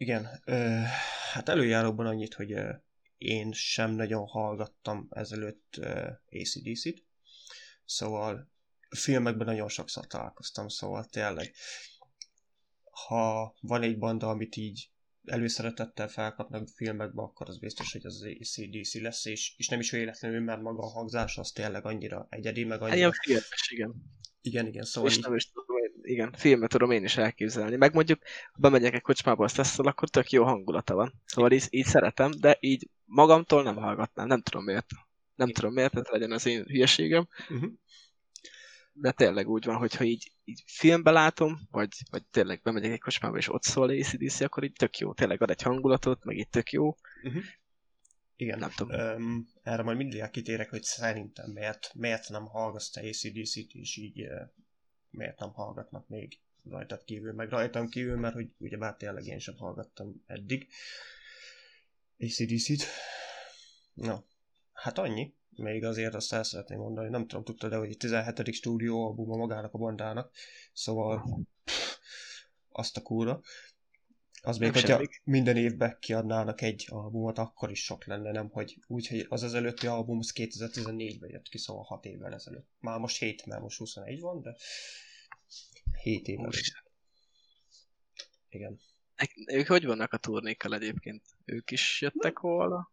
Igen, ö, hát előjáróban annyit, hogy ö, én sem nagyon hallgattam ezelőtt ö, ACDC-t, szóval filmekben nagyon sokszor találkoztam, szóval tényleg, ha van egy banda, amit így előszeretettel felkapnak filmekbe, akkor az biztos, hogy az ACDC lesz, és, és nem is véletlenül, mert maga a hangzás az tényleg annyira egyedi, meg Hát annyira... Ilyen filmes, igen. Igen, igen, szóval és nem is igen, filmet tudom én is elképzelni. Meg mondjuk, ha bemegyek egy kocsmába, azt teszel, akkor tök jó hangulata van. Szóval így, így szeretem, de így magamtól nem hallgatnám, nem tudom miért. Nem tudom miért, ez legyen az én hülyeségem, uh-huh. de tényleg úgy van, hogyha így, így filmbe látom, vagy, vagy tényleg bemegyek egy kocsmába, és ott szól ACDC, akkor így tök jó. Tényleg ad egy hangulatot, meg így tök jó. Uh-huh. Igen. Nem tudom. Um, erre majd mindig kitérek, hogy szerintem miért, miért nem hallgatsz te ACDC-t, és így miért nem hallgatnak még rajtad kívül, meg rajtam kívül, mert hogy ugyebár tényleg én sem hallgattam eddig ACDC-t. Na, hát annyi. még azért azt el szeretném mondani, nem tudom, tudtad de hogy 17. stúdió a magának a bandának, szóval pff, azt a kúra. Az még, hogyha minden évben kiadnának egy albumot, akkor is sok lenne, nem? Hogy úgy, hogy az az előtti album az 2014-ben jött ki, szóval 6 évvel ezelőtt. Már most 7, mert most 21 van, de 7 évvel. Igen. Ők hogy vannak a turnékkal egyébként? Ők is jöttek volna?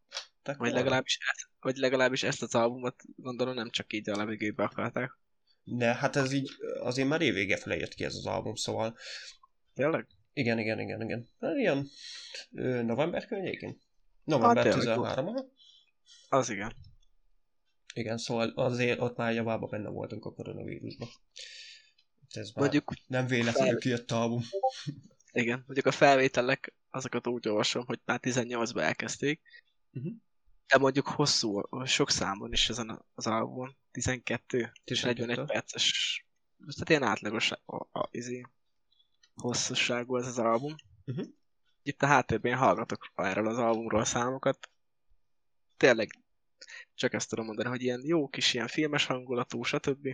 Vagy legalábbis, ezt, vagy legalábbis ezt az albumot gondolom nem csak így a levegőbe akarták. Ne, hát ez így azért már évvége felé jött ki ez az album, szóval... Tényleg? Igen, igen, igen, igen. Hát ilyen ö, november környékén? November hát, 13 aha. Az igen. Igen, szóval azért ott már javában benne voltunk a koronavírusban. Ez már Mondjuk nem véletlenül fel... kijött album. Igen, mondjuk a felvételek, azokat úgy olvasom, hogy már 18-ban elkezdték, uh-huh. de mondjuk hosszú, sok számon is ezen az albumon, 12, 12. és 41 perces, tehát ilyen átlagos a, a, a, izé, hosszúságú ez az album. Uh-huh. Itt a háttérben hallgatok erről az albumról számokat. Tényleg csak ezt tudom mondani, hogy ilyen jó kis ilyen filmes hangulatú, stb.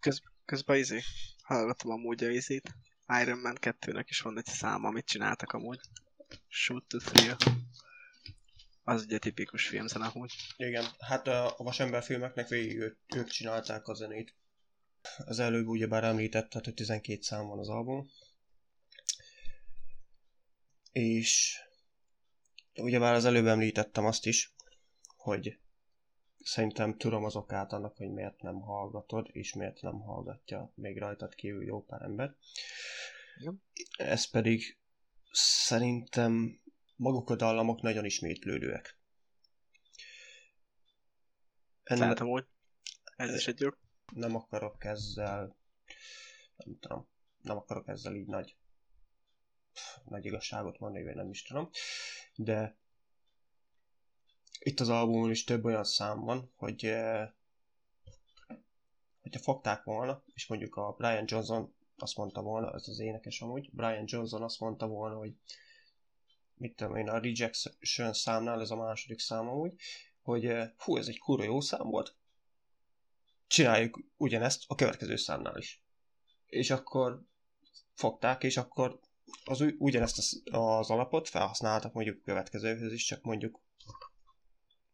Köz, közben izé, hallgatom amúgy a izét. Iron Man 2-nek is van egy szám, amit csináltak amúgy. Shoot to Thrill. Az ugye tipikus filmzene amúgy. Igen, hát a, a Vasember filmeknek végig ők, ők csinálták a zenét. Az előbb ugyebár említetted, hogy 12 szám van az album. És ugyebár az előbb említettem azt is, hogy szerintem tudom az okát annak, hogy miért nem hallgatod, és miért nem hallgatja még rajtad kívül jó pár ember. Igen. Ez pedig szerintem maguk a dallamok nagyon ismétlődőek. Ennek... Lehet amúgy. Ez is egy jó nem akarok ezzel, nem tudom, nem akarok ezzel így nagy, nagy igazságot mondani, vagy nem is tudom, de itt az albumon is több olyan szám van, hogy eh, hogyha fogták volna, és mondjuk a Brian Johnson azt mondta volna, ez az énekes amúgy, Brian Johnson azt mondta volna, hogy mit tudom én, a Rejection számnál, ez a második szám amúgy, hogy eh, hú, ez egy kurva jó szám volt, csináljuk ugyanezt a következő számnál is. És akkor fogták, és akkor az ugyanezt az, az alapot felhasználtak mondjuk következőhöz is, csak mondjuk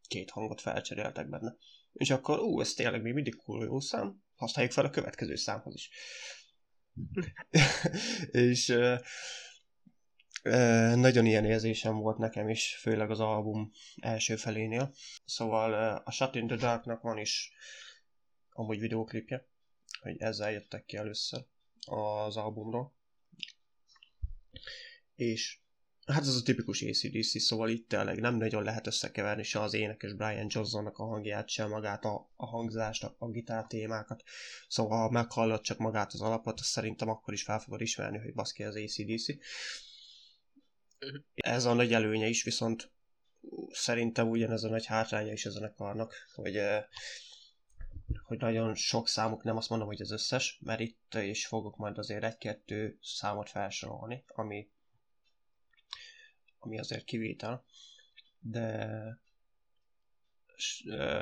két hangot felcseréltek benne. És akkor, ú, ez tényleg még mindig kurva jó szám, használjuk fel a következő számhoz is. és uh, uh, nagyon ilyen érzésem volt nekem is, főleg az album első felénél. Szóval uh, a Shut in the Darknak van is amúgy videóklipje, hogy ezzel jöttek ki először az albumról. És hát ez a tipikus ACDC, szóval itt tényleg nem nagyon lehet összekeverni se az énekes Brian Johnsonnak a hangját, se magát a, a hangzást, a, a gitár témákat. Szóval ha meghallod csak magát az alapot, azt szerintem akkor is fel fogod ismerni, hogy baszki az ACDC. Ez a nagy előnye is, viszont szerintem ugyanez a nagy hátránya is a zenekarnak, hogy eh, hogy nagyon sok számuk, nem azt mondom, hogy az összes, mert itt is fogok majd azért egy-kettő számot felsorolni, ami, ami azért kivétel, de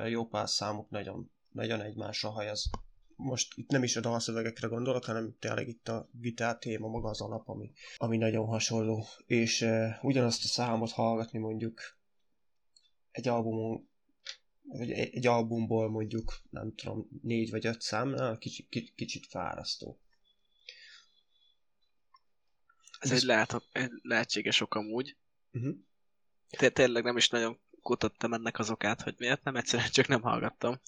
jó pár számuk nagyon, nagyon egymásra hajaz. Most itt nem is a dalszövegekre gondolok, hanem tényleg itt a gitár téma, maga az alap, ami, ami nagyon hasonló. És ugyanazt a számot hallgatni mondjuk egy albumon vagy egy albumból mondjuk, nem tudom, négy vagy öt szám, kicsit, kicsit, kicsit fárasztó. Ez, Ez egy, lehet, egy lehetséges ok amúgy. Uh-huh. Tényleg nem is nagyon kutattam ennek az okát, hogy miért nem, egyszerűen csak nem hallgattam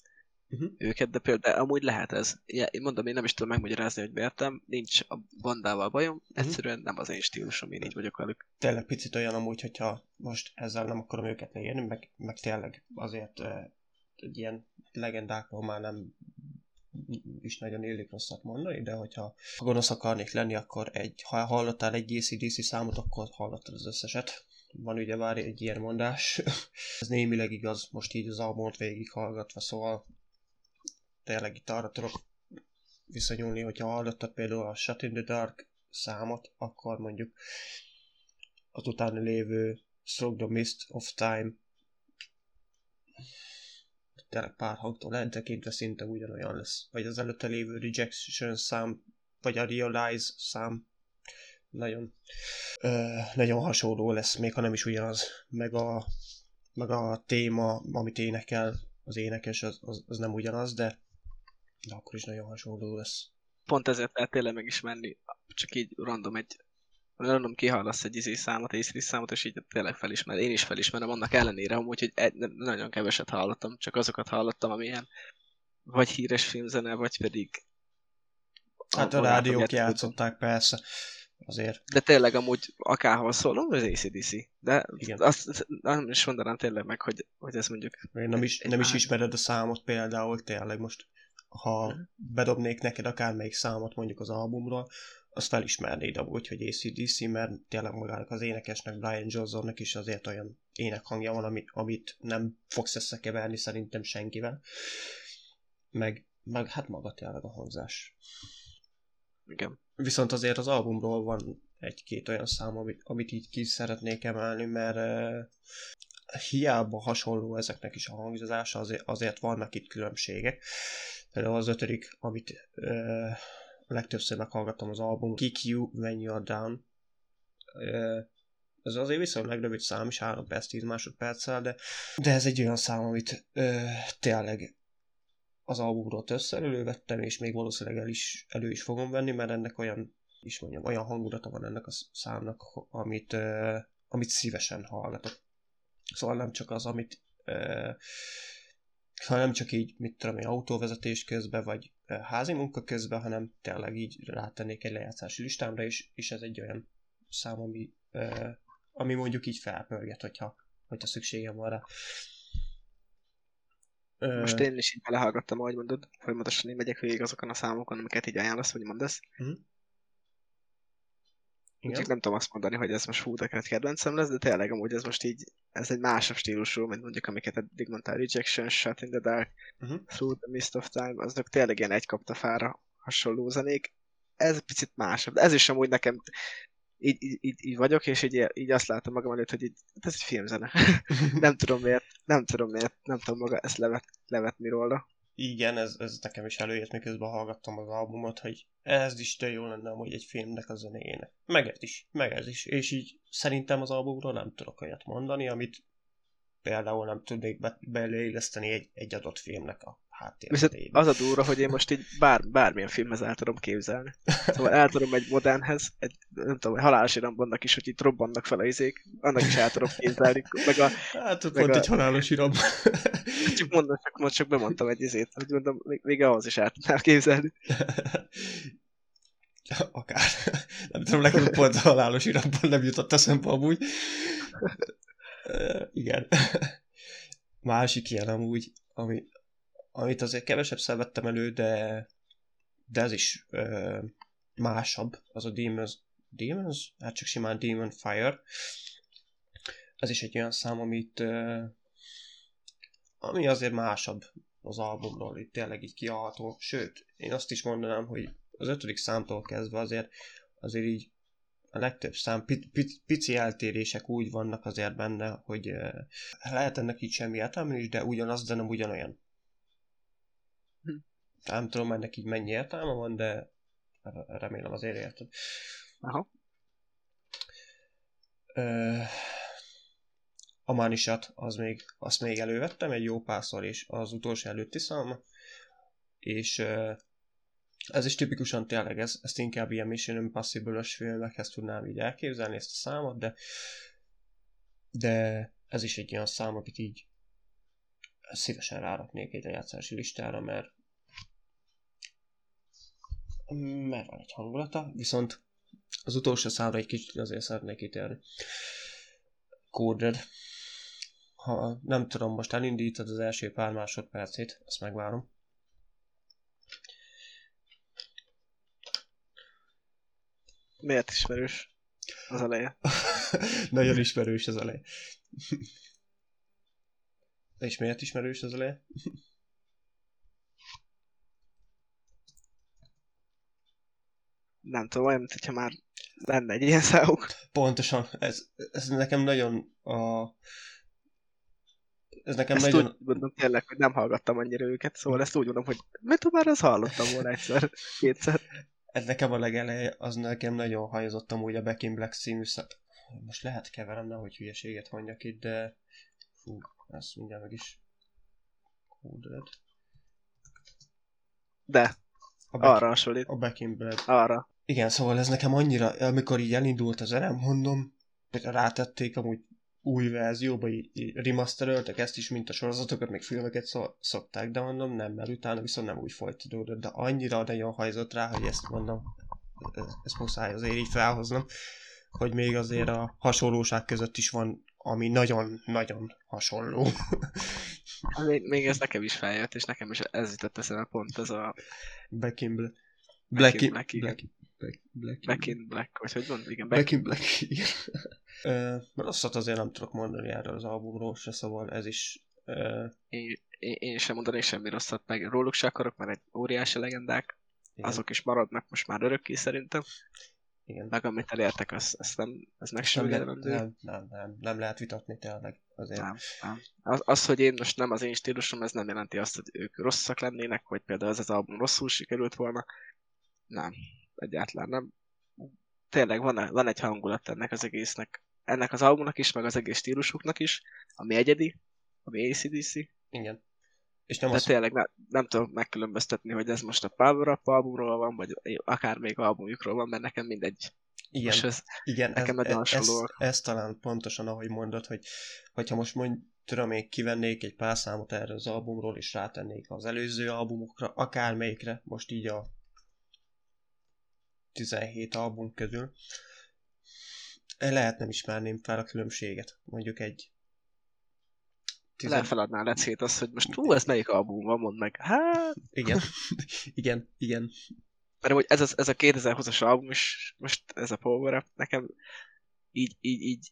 uh-huh. őket, de például amúgy lehet ez. Ja, én mondom, én nem is tudom megmagyarázni, hogy miért nem. Nincs a bandával bajom, uh-huh. egyszerűen nem az én stílusom, én így vagyok velük. Tényleg picit olyan amúgy, hogyha most ezzel nem akarom őket leírni, meg, meg tényleg azért uh, egy ilyen legendákról már nem is nagyon élik rosszat mondani, de hogyha gonosz akarnék lenni, akkor egy, ha hallottál egy ACDC számot, akkor hallottad az összeset. Van ugye már egy ilyen mondás. Ez némileg igaz, most így az albumot hallgatva, szóval tényleg itt arra tudok viszonyulni, hogyha hallottad például a Shut in the Dark számot, akkor mondjuk az utána lévő Stroke the Mist of Time tényleg pár hangtól eltekintve szinte ugyanolyan lesz. Vagy az előtte lévő Rejection szám, vagy a Realize szám nagyon, ö, nagyon hasonló lesz, még ha nem is ugyanaz. Meg a, meg a téma, amit énekel az énekes, az, az, az nem ugyanaz, de, de akkor is nagyon hasonló lesz. Pont ezért lehet tényleg megismerni, csak így random egy random kihallasz egy izé számot, egy számot, és így tényleg felismer. Én is felismerem annak ellenére, amúgy, hogy egy, nagyon keveset hallottam, csak azokat hallottam, amilyen vagy híres filmzene, vagy pedig Hát a, a rádiók játszották, persze. Azért. De tényleg amúgy akárhol szólom, az ACDC. De Igen. azt nem is mondanám tényleg meg, hogy, hogy ez mondjuk... Én nem is, nem is ismered a számot például, tényleg most, ha bedobnék neked akármelyik számot mondjuk az albumról, azt felismernéd amúgy, hogy ACDC, mert tényleg magának az énekesnek, Brian Johnsonnak is azért olyan énekhangja van, amit, amit nem fogsz összekeverni szerintem senkivel. Meg, meg hát maga tényleg a hangzás. Igen. Viszont azért az albumról van egy-két olyan szám, amit, amit így ki szeretnék emelni, mert uh, hiába hasonló ezeknek is a hangzása, azért, azért vannak itt különbségek. Például az ötödik, amit uh, legtöbbször meghallgattam az album, Kick You When You're Down. Uh, ez azért viszonylag rövid szám is, 3 perc, 10 másodperccel, de, de ez egy olyan szám, amit uh, tényleg az albumról többször elővettem, és még valószínűleg el is, elő is fogom venni, mert ennek olyan, is mondjam, olyan hangulata van ennek a számnak, amit, uh, amit szívesen hallgatok. Szóval nem csak az, amit uh, szóval nem csak így, mit tudom én, autóvezetés közben, vagy házi munka közben, hanem tényleg így rátennék egy lejátszási listámra, és, és ez egy olyan szám, ami, ami mondjuk így felpörget, hogyha, hogyha szükségem van rá. Most én is így belehallgattam, ahogy mondod, folyamatosan én megyek végig azokon a számokon, amiket így ajánlasz, vagy mondasz. Uh-huh. Igen. Csak nem tudom azt mondani, hogy ez most hú, de kedvencem lesz, de tényleg amúgy ez most így, ez egy másabb stílusú, mint mondjuk amiket eddig mondtál, Rejection, Shut in the Dark, uh-huh. Through the Mist of Time, azok tényleg ilyen egy kapta fára hasonló zenék. Ez picit másabb, de ez is amúgy nekem így, így, így, így vagyok, és így, így azt látom magam előtt, hogy így, ez egy filmzene. nem tudom miért, nem tudom miért, nem tudom maga ezt levet, levetni róla. Igen, ez, ez nekem is előjött, miközben hallgattam az albumot, hogy ez is tök jó lenne hogy egy filmnek a zenéjének. Meg ez is, meg ez is. És így szerintem az albumról nem tudok olyat mondani, amit például nem tudnék be, beleilleszteni egy, egy adott filmnek a Viszont az a durva, hogy én most így bár, bármilyen filmhez el tudom képzelni. Szóval el tudom egy modernhez, egy, nem tudom, halálos irambannak is, hogy itt robbannak fel a izék, annak is el tudom képzelni. Meg a, hát ott pont a... egy halálos iram. csak mondom, csak, most csak bemondtam egy izét, hogy mondom, még, még ahhoz is el tudnál képzelni. Akár. Nem tudom, nekem pont a halálos iramban nem jutott eszembe amúgy. igen. Másik ilyen amúgy, ami, amit azért kevesebb vettem elő, de, de ez is ö, másabb, az a Demons, Demons? Hát csak simán Demon Fire. Ez is egy olyan szám, amit ö, ami azért másabb az albumról, itt tényleg így kialható. Sőt, én azt is mondanám, hogy az ötödik számtól kezdve azért azért így a legtöbb szám, pici eltérések úgy vannak azért benne, hogy lehet ennek így semmi értelme is, de ugyanaz, de nem ugyanolyan. Nem tudom, ennek így mennyi értelme van, de remélem azért érted. Aha. a Manisat, az még, azt még elővettem egy jó párszor, és az utolsó előtti szám, és ez is tipikusan tényleg, ez, ezt inkább ilyen Mission impossible filmekhez tudnám így elképzelni ezt a számot, de de ez is egy olyan szám, amit így szívesen ráraknék egy lejátszási listára, mert mert van egy hangulata, viszont az utolsó számra egy kicsit azért szeretnék ítélni. Coded. Ha nem tudom, most elindítod az első pár másodpercét, azt megvárom. Miért ismerős az eleje? Nagyon ismerős az eleje. És miért ismerős az eleje? Nem tudom, olyan, mintha már lenne egy ilyen számuk. Pontosan, ez, ez nekem nagyon a ez nekem ezt nagyon... úgy mondom tényleg, hogy nem hallgattam annyira őket, szóval ezt úgy mondom, hogy mert már azt hallottam volna egyszer, kétszer. Ez nekem a legeleje, az nekem nagyon hajozott amúgy a Back in Black című szak... Most lehet keverem, nehogy hülyeséget mondjak itt, de... Fú, ezt mindjárt meg is... Coded. De, A Back, arra hasonlít. a Back in Black. Arra. Igen, szóval ez nekem annyira, amikor így elindult az erem, mondom, hogy rátették amúgy új verzióba, így, remasteröltek ezt is, mint a sorozatokat, meg filmeket szó, szokták, de mondom nem, mert utána viszont nem úgy folytatódott, de annyira nagyon hajzott rá, hogy ezt mondom, ezt muszáj azért így felhoznom, hogy még azért a hasonlóság között is van, ami nagyon-nagyon hasonló. Még, még ez nekem is feljött, és nekem is ez jutott eszembe pont ez a Back in Black. Black Black in in Black, igen. Black, Black, Black, Back in Black, vagy hogy mondom, igen, Back, Back in Black, igen. Rosszat azért nem tudok mondani erről az albumról se, szóval ez is... ö, én, én, én sem mondanék semmi rosszat, meg róluk se akarok, mert egy óriási legendák, igen, azok is maradnak most már örökké szerintem, igen. meg amit elértek, az, az nem, az Nem, megsérülendő. lehet, nem, nem, nem, nem lehet vitatni tényleg. Azért. Nem, nem. Az, az, hogy én most nem az én stílusom, ez nem jelenti azt, hogy ők rosszak lennének, vagy például ez az album rosszul sikerült volna. Nem, egyáltalán nem. Tényleg van, van egy hangulat ennek az egésznek. Ennek az albumnak is, meg az egész stílusuknak is, ami egyedi, ami ACDC. Igen. És nem De az, tényleg ne, nem tudom megkülönböztetni, hogy ez most a Power Up albumról van, vagy akár még albumjukról van, mert nekem mindegy. igen, Most ez, igen, ez, nekem ez, ez, hasonlóak. ez, talán pontosan, ahogy mondod, hogy hogyha most mondj, tudom én, kivennék egy pár számot erre az albumról, és rátennék az előző albumokra, akármelyikre, most így a 17 album közül, lehet nem ismerném fel a különbséget. Mondjuk egy le feladnál lecét az, hogy most hú, ez melyik album van, mondd meg. Hát, Igen, igen, igen. mert hogy ez, az, ez a 2020-as album is, most ez a Power nekem így, így, így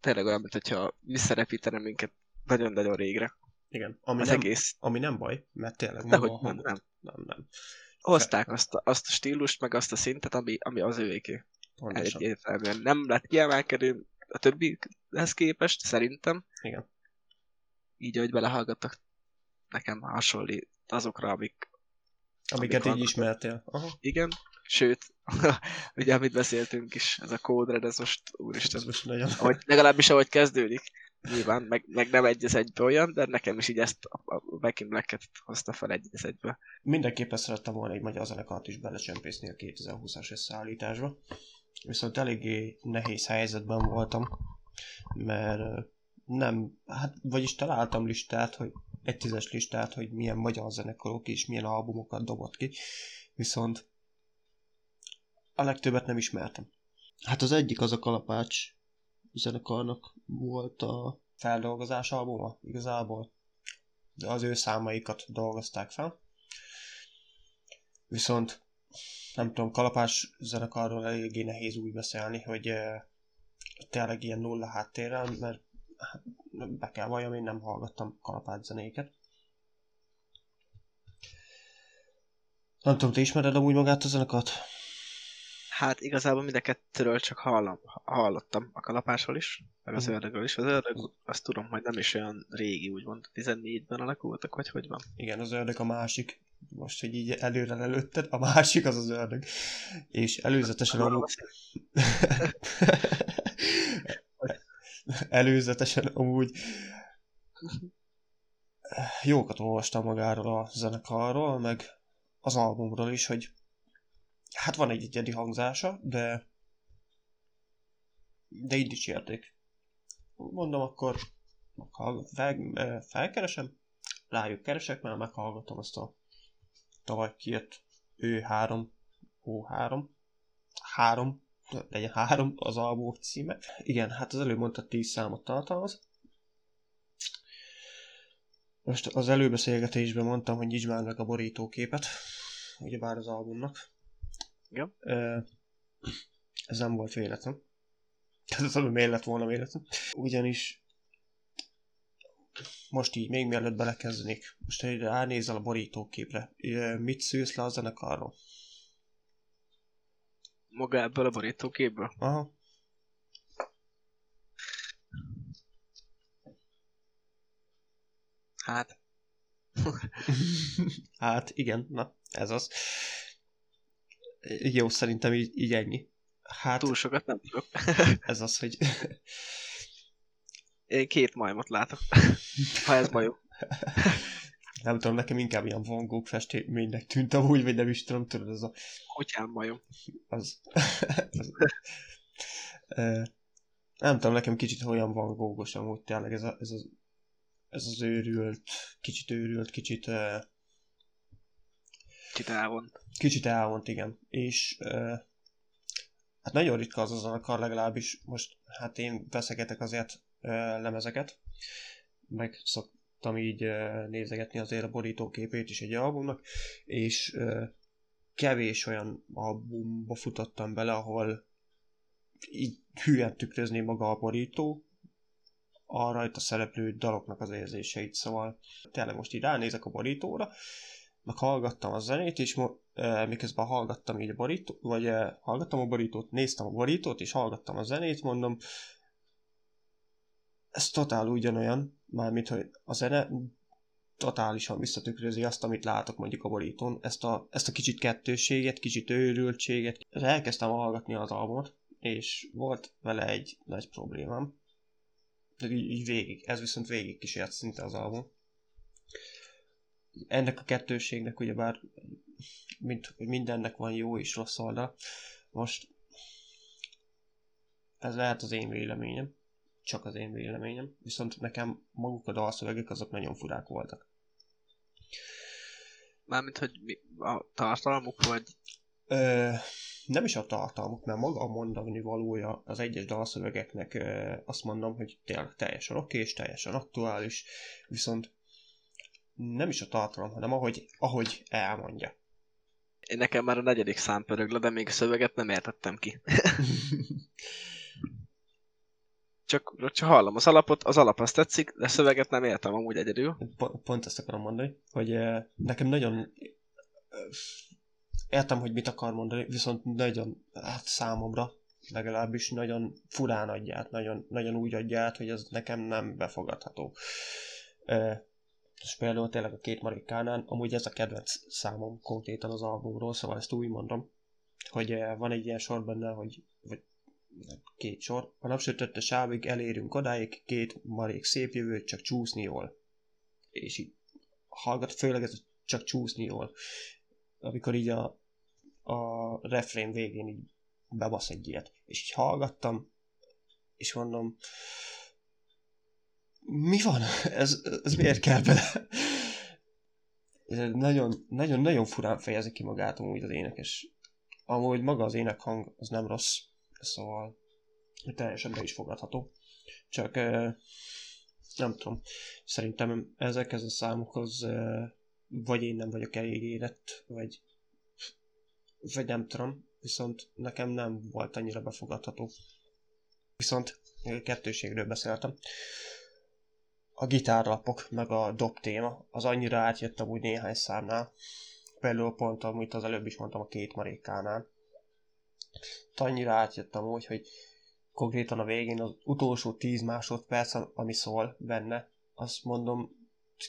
tényleg olyan, mint hogyha visszarepítene minket nagyon-nagyon régre. igen. Ami, Az nem, egész. ami nem baj, mert tényleg Dehogy maga a nem, hang- nem. nem, nem. Hozták azt a, azt a stílust, meg azt a szintet, ami, ami az. Pontosan. Egyértelműen nem lett kiemelkedő a többihez képest, szerintem. Igen. Így, ahogy belehallgattak, nekem hasonlít azokra, amik Amiket így vannak. ismertél. Aha. igen, sőt, ugye amit beszéltünk is, ez a Code Red, ez most, Ez úristen, most nagyon... ahogy, legalábbis ahogy kezdődik, nyilván, meg, meg nem egy az egybe olyan, de nekem is így ezt a, a Back in Black-et hozta fel egy az egybe. Mindenképpen szerettem volna egy magyar zenekart is belecsempészni a 2020-as összeállításba. Viszont eléggé nehéz helyzetben voltam, mert nem, hát vagyis találtam listát, hogy egy tízes listát, hogy milyen magyar zenekarok és milyen albumokat dobott ki, viszont a legtöbbet nem ismertem. Hát az egyik az a Kalapács zenekarnak volt a feldolgozás albuma igazából, de az ő számaikat dolgozták fel. Viszont nem tudom, kalapás zenekarról eléggé nehéz úgy beszélni, hogy eh, tényleg ilyen nulla háttérrel, mert hát, be kell valljam, én nem hallgattam kalapács zenéket. Nem tudom, te ismered amúgy magát a zenekart? Hát igazából mind a kettőről csak hallom, hallottam a kalapásról is, meg az Mhm. ördögről is. Az ördög, azt tudom, hogy nem is olyan régi, úgymond 14-ben alakultak, vagy hogy van. Igen, az ördög a másik. Most, hogy így előre lelőtted, a másik az az ördög. És előzetesen amúgy... előzetesen amúgy jókat olvastam magáról a zenekarról, meg az albumról is, hogy hát van egy egyedi hangzása, de de így dicsérték. Mondom, akkor meghallg- felkeresem, rájuk keresek, mert meghallgatom azt a tavaly kijött ő 3 O3 három, legyen három az album címe. Igen, hát az előbb mondta 10 számot tartalmaz. Most az előbeszélgetésben mondtam, hogy nyisd már meg a borítóképet, ugyebár az albumnak. Igen. Ez nem volt véletlen. Ez az, miért lett volna véletlen. Ugyanis most így, még mielőtt belekezdenék, most ránézel a borítóképre. Mit szűrsz le a zenekarról? Maga ebből a borítóképből? Aha. Hát, hát igen, na, ez az. Jó, szerintem így, így ennyi. Hát túl sokat nem tudok. ez az, hogy Én két majmot látok. Ha ez majom. nem tudom, nekem inkább ilyen Van Gogh festménynek tűnt amúgy, vagy nem is tudom, tudod, ez a Kutyám majom. az, az nem tudom, nekem kicsit olyan van gógos amúgy tényleg ez, a, ez, az, ez az őrült, kicsit őrült, kicsit ö, Kicsit elvont. kicsit elvont, igen. És ö, hát nagyon ritka az a zenekar legalábbis, most hát én veszegetek azért ö, lemezeket, meg szoktam így ö, nézegetni azért a borítóképét is egy albumnak, és ö, kevés olyan albumba futottam bele, ahol így hülyen tükrözni maga a borító, a rajta szereplő daloknak az érzéseit, szóval tényleg most így ránézek a borítóra, meg hallgattam a zenét, és miközben hallgattam így a borítót, vagy hallgattam a borítót, néztem a borítót, és hallgattam a zenét, mondom, ez totál ugyanolyan, mármint, hogy a zene totálisan visszatükrözi azt, amit látok mondjuk a borítón, ezt a, ezt a kicsit kettőséget, kicsit őrültséget. Elkezdtem hallgatni az albumot, és volt vele egy nagy problémám. De így, így végig, ez viszont végig kísért szinte az album. Ennek a kettőségnek ugyebár mint, hogy mindennek van jó és rossz oldal. Most ez lehet az én véleményem, csak az én véleményem, viszont nekem maguk a dalszövegek azok nagyon furák voltak. Mármint, hogy mi, a tartalmuk, vagy Ö, nem is a tartalmuk, mert maga a mondani valója az egyes dalszövegeknek ö, azt mondom, hogy tényleg teljesen oké és teljesen aktuális, viszont nem is a tartalom, hanem ahogy, ahogy elmondja. én nekem már a negyedik szám pörög le, de még a szöveget nem értettem ki. Csak, csak hallom az alapot, az alap azt tetszik, de a szöveget nem értem amúgy egyedül. Pont, pont ezt akarom mondani, hogy ö, nekem nagyon ö, értem, hogy mit akar mondani, viszont nagyon, hát számomra legalábbis nagyon furán adja át, nagyon, nagyon úgy adja át, hogy ez nekem nem befogadható. És például tényleg a két marikánál, amúgy ez a kedvenc számom konkrétan az albumról, szóval ezt úgy mondom, hogy eh, van egy ilyen sor benne, hogy vagy két sor. A napsütötte sávig elérünk odáig, két marék szép jövő, csak csúszni jól. És így hallgat, főleg ez csak csúszni jól. Amikor így a, a refrén végén így bebasz egy ilyet. És így hallgattam, és mondom, mi van? Ez, ez miért kell bele? Ez nagyon, nagyon, nagyon furán fejezi ki magát amúgy az énekes. Amúgy maga az énekhang az nem rossz, szóval teljesen be is fogadható. Csak nem tudom, szerintem ezekhez a számokhoz vagy én nem vagyok elég érett, vagy, vagy nem tudom, viszont nekem nem volt annyira befogadható. Viszont kettőségről beszéltem a gitárlapok, meg a dob téma, az annyira átjött amúgy néhány számnál. Például pont, amit az előbb is mondtam a két marékánál. Annyira átjött amúgy, hogy konkrétan a végén az utolsó 10 másodperc, ami szól benne, azt mondom,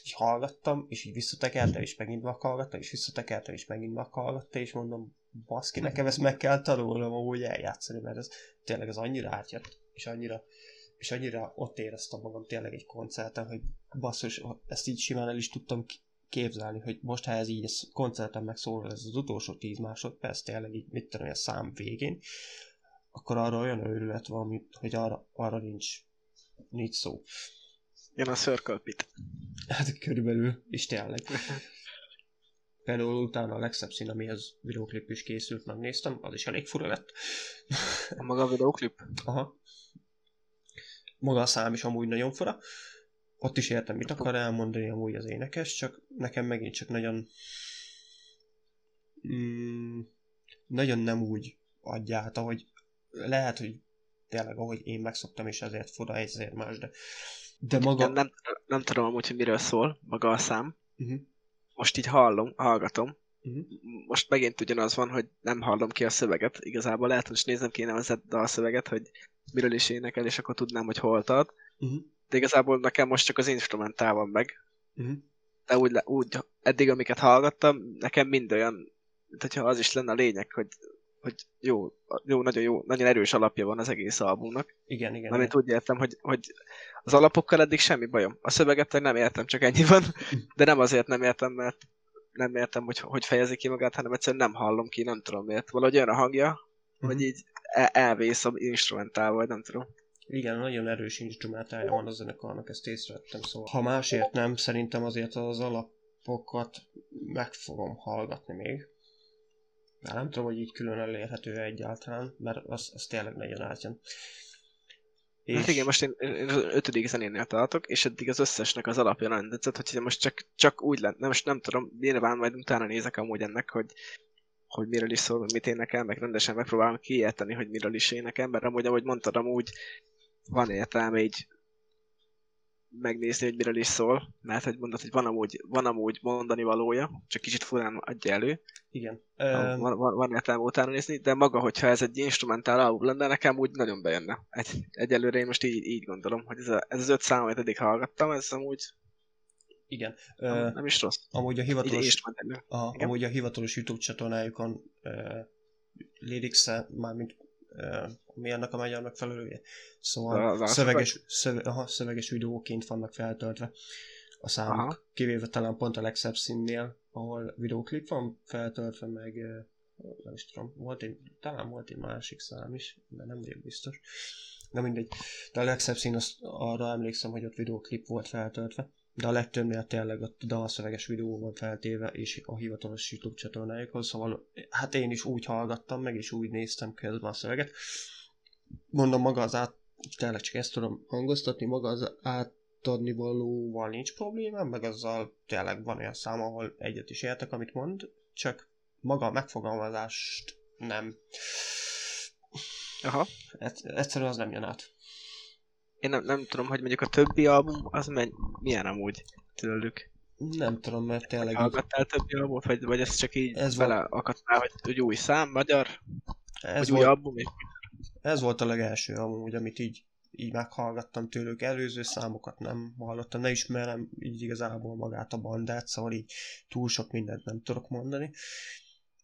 így hallgattam, és így visszatekerte, és megint meghallgatta, és visszatekerte, és megint meghallgatta, és mondom, baszki, nekem ezt meg kell tanulnom amúgy eljátszani, mert ez tényleg az annyira átjött, és annyira és annyira ott éreztem magam tényleg egy koncerten, hogy basszus, ezt így simán el is tudtam képzelni, hogy most ha ez így ez koncerten megszólal, ez az utolsó 10 másodperc, tényleg így mit tudom, a szám végén, akkor arra olyan őrület van, hogy arra, arra nincs, nincs szó. Jön a Circle Pit. Hát körülbelül, és tényleg. Például utána a legszebb szín, amihez videóklip is készült, megnéztem, az is elég fura lett. A maga videóklip? Aha. Maga a szám is amúgy nagyon fura. Ott is értem, mit akar elmondani amúgy az énekes, csak nekem megint csak nagyon mm, nagyon nem úgy adja át, ahogy lehet, hogy tényleg ahogy én megszoktam, és ezért fura, ezért más, de, de maga... Nem, nem, nem tudom amúgy, hogy miről szól maga a szám. Uh-huh. Most így hallom, hallgatom. Uh-huh. Most megint ugyanaz van, hogy nem hallom ki a szöveget. Igazából lehet, hogy nézem kéne az a szöveget, hogy miről is énekel, és akkor tudnám, hogy hol tart. Uh-huh. De igazából nekem most csak az instrumentál van meg, Uh-huh. De úgy, le- úgy, eddig amiket hallgattam, nekem mind olyan, mint hogyha az is lenne a lényeg, hogy, hogy jó, jó, nagyon jó, nagyon erős alapja van az egész albumnak. Igen, igen. Amit úgy értem, hogy, hogy az alapokkal eddig semmi bajom. A szöveget nem értem, csak ennyi van. De nem azért nem értem, mert nem értem, hogy hogy fejezi ki magát, hanem egyszerűen nem hallom ki, nem tudom miért. Valahogy olyan a hangja, Mhm. hogy így elvész a instrumentál, vagy nem tudom. Igen, nagyon erős instrumentája van a zenekarnak, ezt észrevettem, szóval. Ha másért nem, szerintem azért az alapokat meg fogom hallgatni még. Már nem tudom, hogy így külön elérhető egyáltalán, mert az, az tényleg nagyon átjön. És... Hát igen, most én, én az ötödik zenénél tartok, és eddig az összesnek az alapja nem tetszett, hogy most csak, csak úgy lenne, nem, most nem tudom, nyilván majd utána nézek amúgy ennek, hogy, hogy miről is szól, mit énekel, meg rendesen megpróbálom kiérteni, hogy miről is énekel, mert amúgy, ahogy mondtad, amúgy van értelme így megnézni, hogy miről is szól, mert hogy mondod, hogy van amúgy, van amúgy mondani valója, csak kicsit furán adja elő, Igen. van, van, van értelme utána nézni, de maga, hogyha ez egy instrumentál album lenne, nekem úgy nagyon bejönne. Egy, egyelőre én most így, így gondolom, hogy ez, a, ez az öt szám, amit eddig hallgattam, ez amúgy igen. nem, nem is rossz. amúgy a hivatalos... A, amúgy a hivatalos YouTube csatornájukon uh, lyrics mármint uh, mi annak a magyar megfelelője. Szóval az szöveges, szöve, aha, szöveges videóként vannak feltöltve a számok. Aha. Kivéve talán pont a legszebb színnél, ahol videóklip van feltöltve, meg uh, nem is tudom, volt egy, talán volt egy másik szám is, de nem vagyok biztos. De mindegy. De a legszebb szín, az, arra emlékszem, hogy ott videóklip volt feltöltve. De a legtöbbnél tényleg a dalszöveges videó van feltéve, és a hivatalos YouTube csatornájukhoz, szóval hát én is úgy hallgattam meg, és úgy néztem közben a szöveget. Mondom, maga az át, tényleg csak ezt tudom hangoztatni, maga az átadni valóval nincs problémám, meg azzal tényleg van olyan szám, ahol egyet is értek, amit mond, csak maga a megfogalmazást nem. Aha. Egy- Egyszerűen az nem jön át. Én nem, nem tudom, hogy mondjuk a többi album, az men, milyen amúgy tőlük. Nem tudom, mert tényleg Hallgattál többi albumot, vagy, vagy ez csak így Ez bele akadtál, hogy, hogy új szám, magyar, ez vagy új volt, album, és Ez volt a legelső amúgy, amit így, így meghallgattam tőlük. Előző számokat nem hallottam, ne ismerem így igazából magát a bandát, szóval így túl sok mindent nem tudok mondani.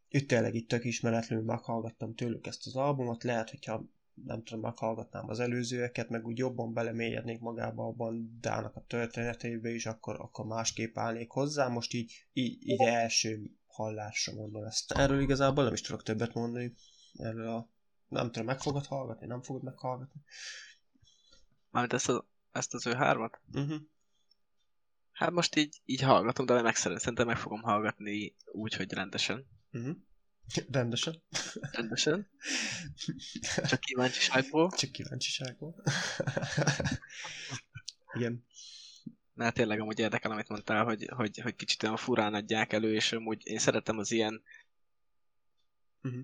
Itt tényleg itt tök ismeretlenül meghallgattam tőlük ezt az albumot, lehet, hogyha nem tudom, meghallgatnám az előzőeket, meg úgy jobban belemélyednék magába a bandának a történetébe is, akkor, akkor másképp állnék hozzá. Most így, így, így első hallásra mondom ezt. Erről igazából nem is tudok többet mondani. Erről a nem tudom, meg fogod hallgatni, nem fogod meghallgatni. mármint ezt, a, ezt az ő hármat. Uh-huh. Hát most így, így hallgatom, de meg szerintem meg fogom hallgatni úgy, hogy rendesen. Uh-huh. Rendesen. Rendesen. Csak kíváncsiságból. Csak kíváncsiságból. Igen. Mert tényleg amúgy érdekel, amit mondtál, hogy, hogy, hogy kicsit olyan furán adják elő, és amúgy én szeretem az ilyen Uh-huh.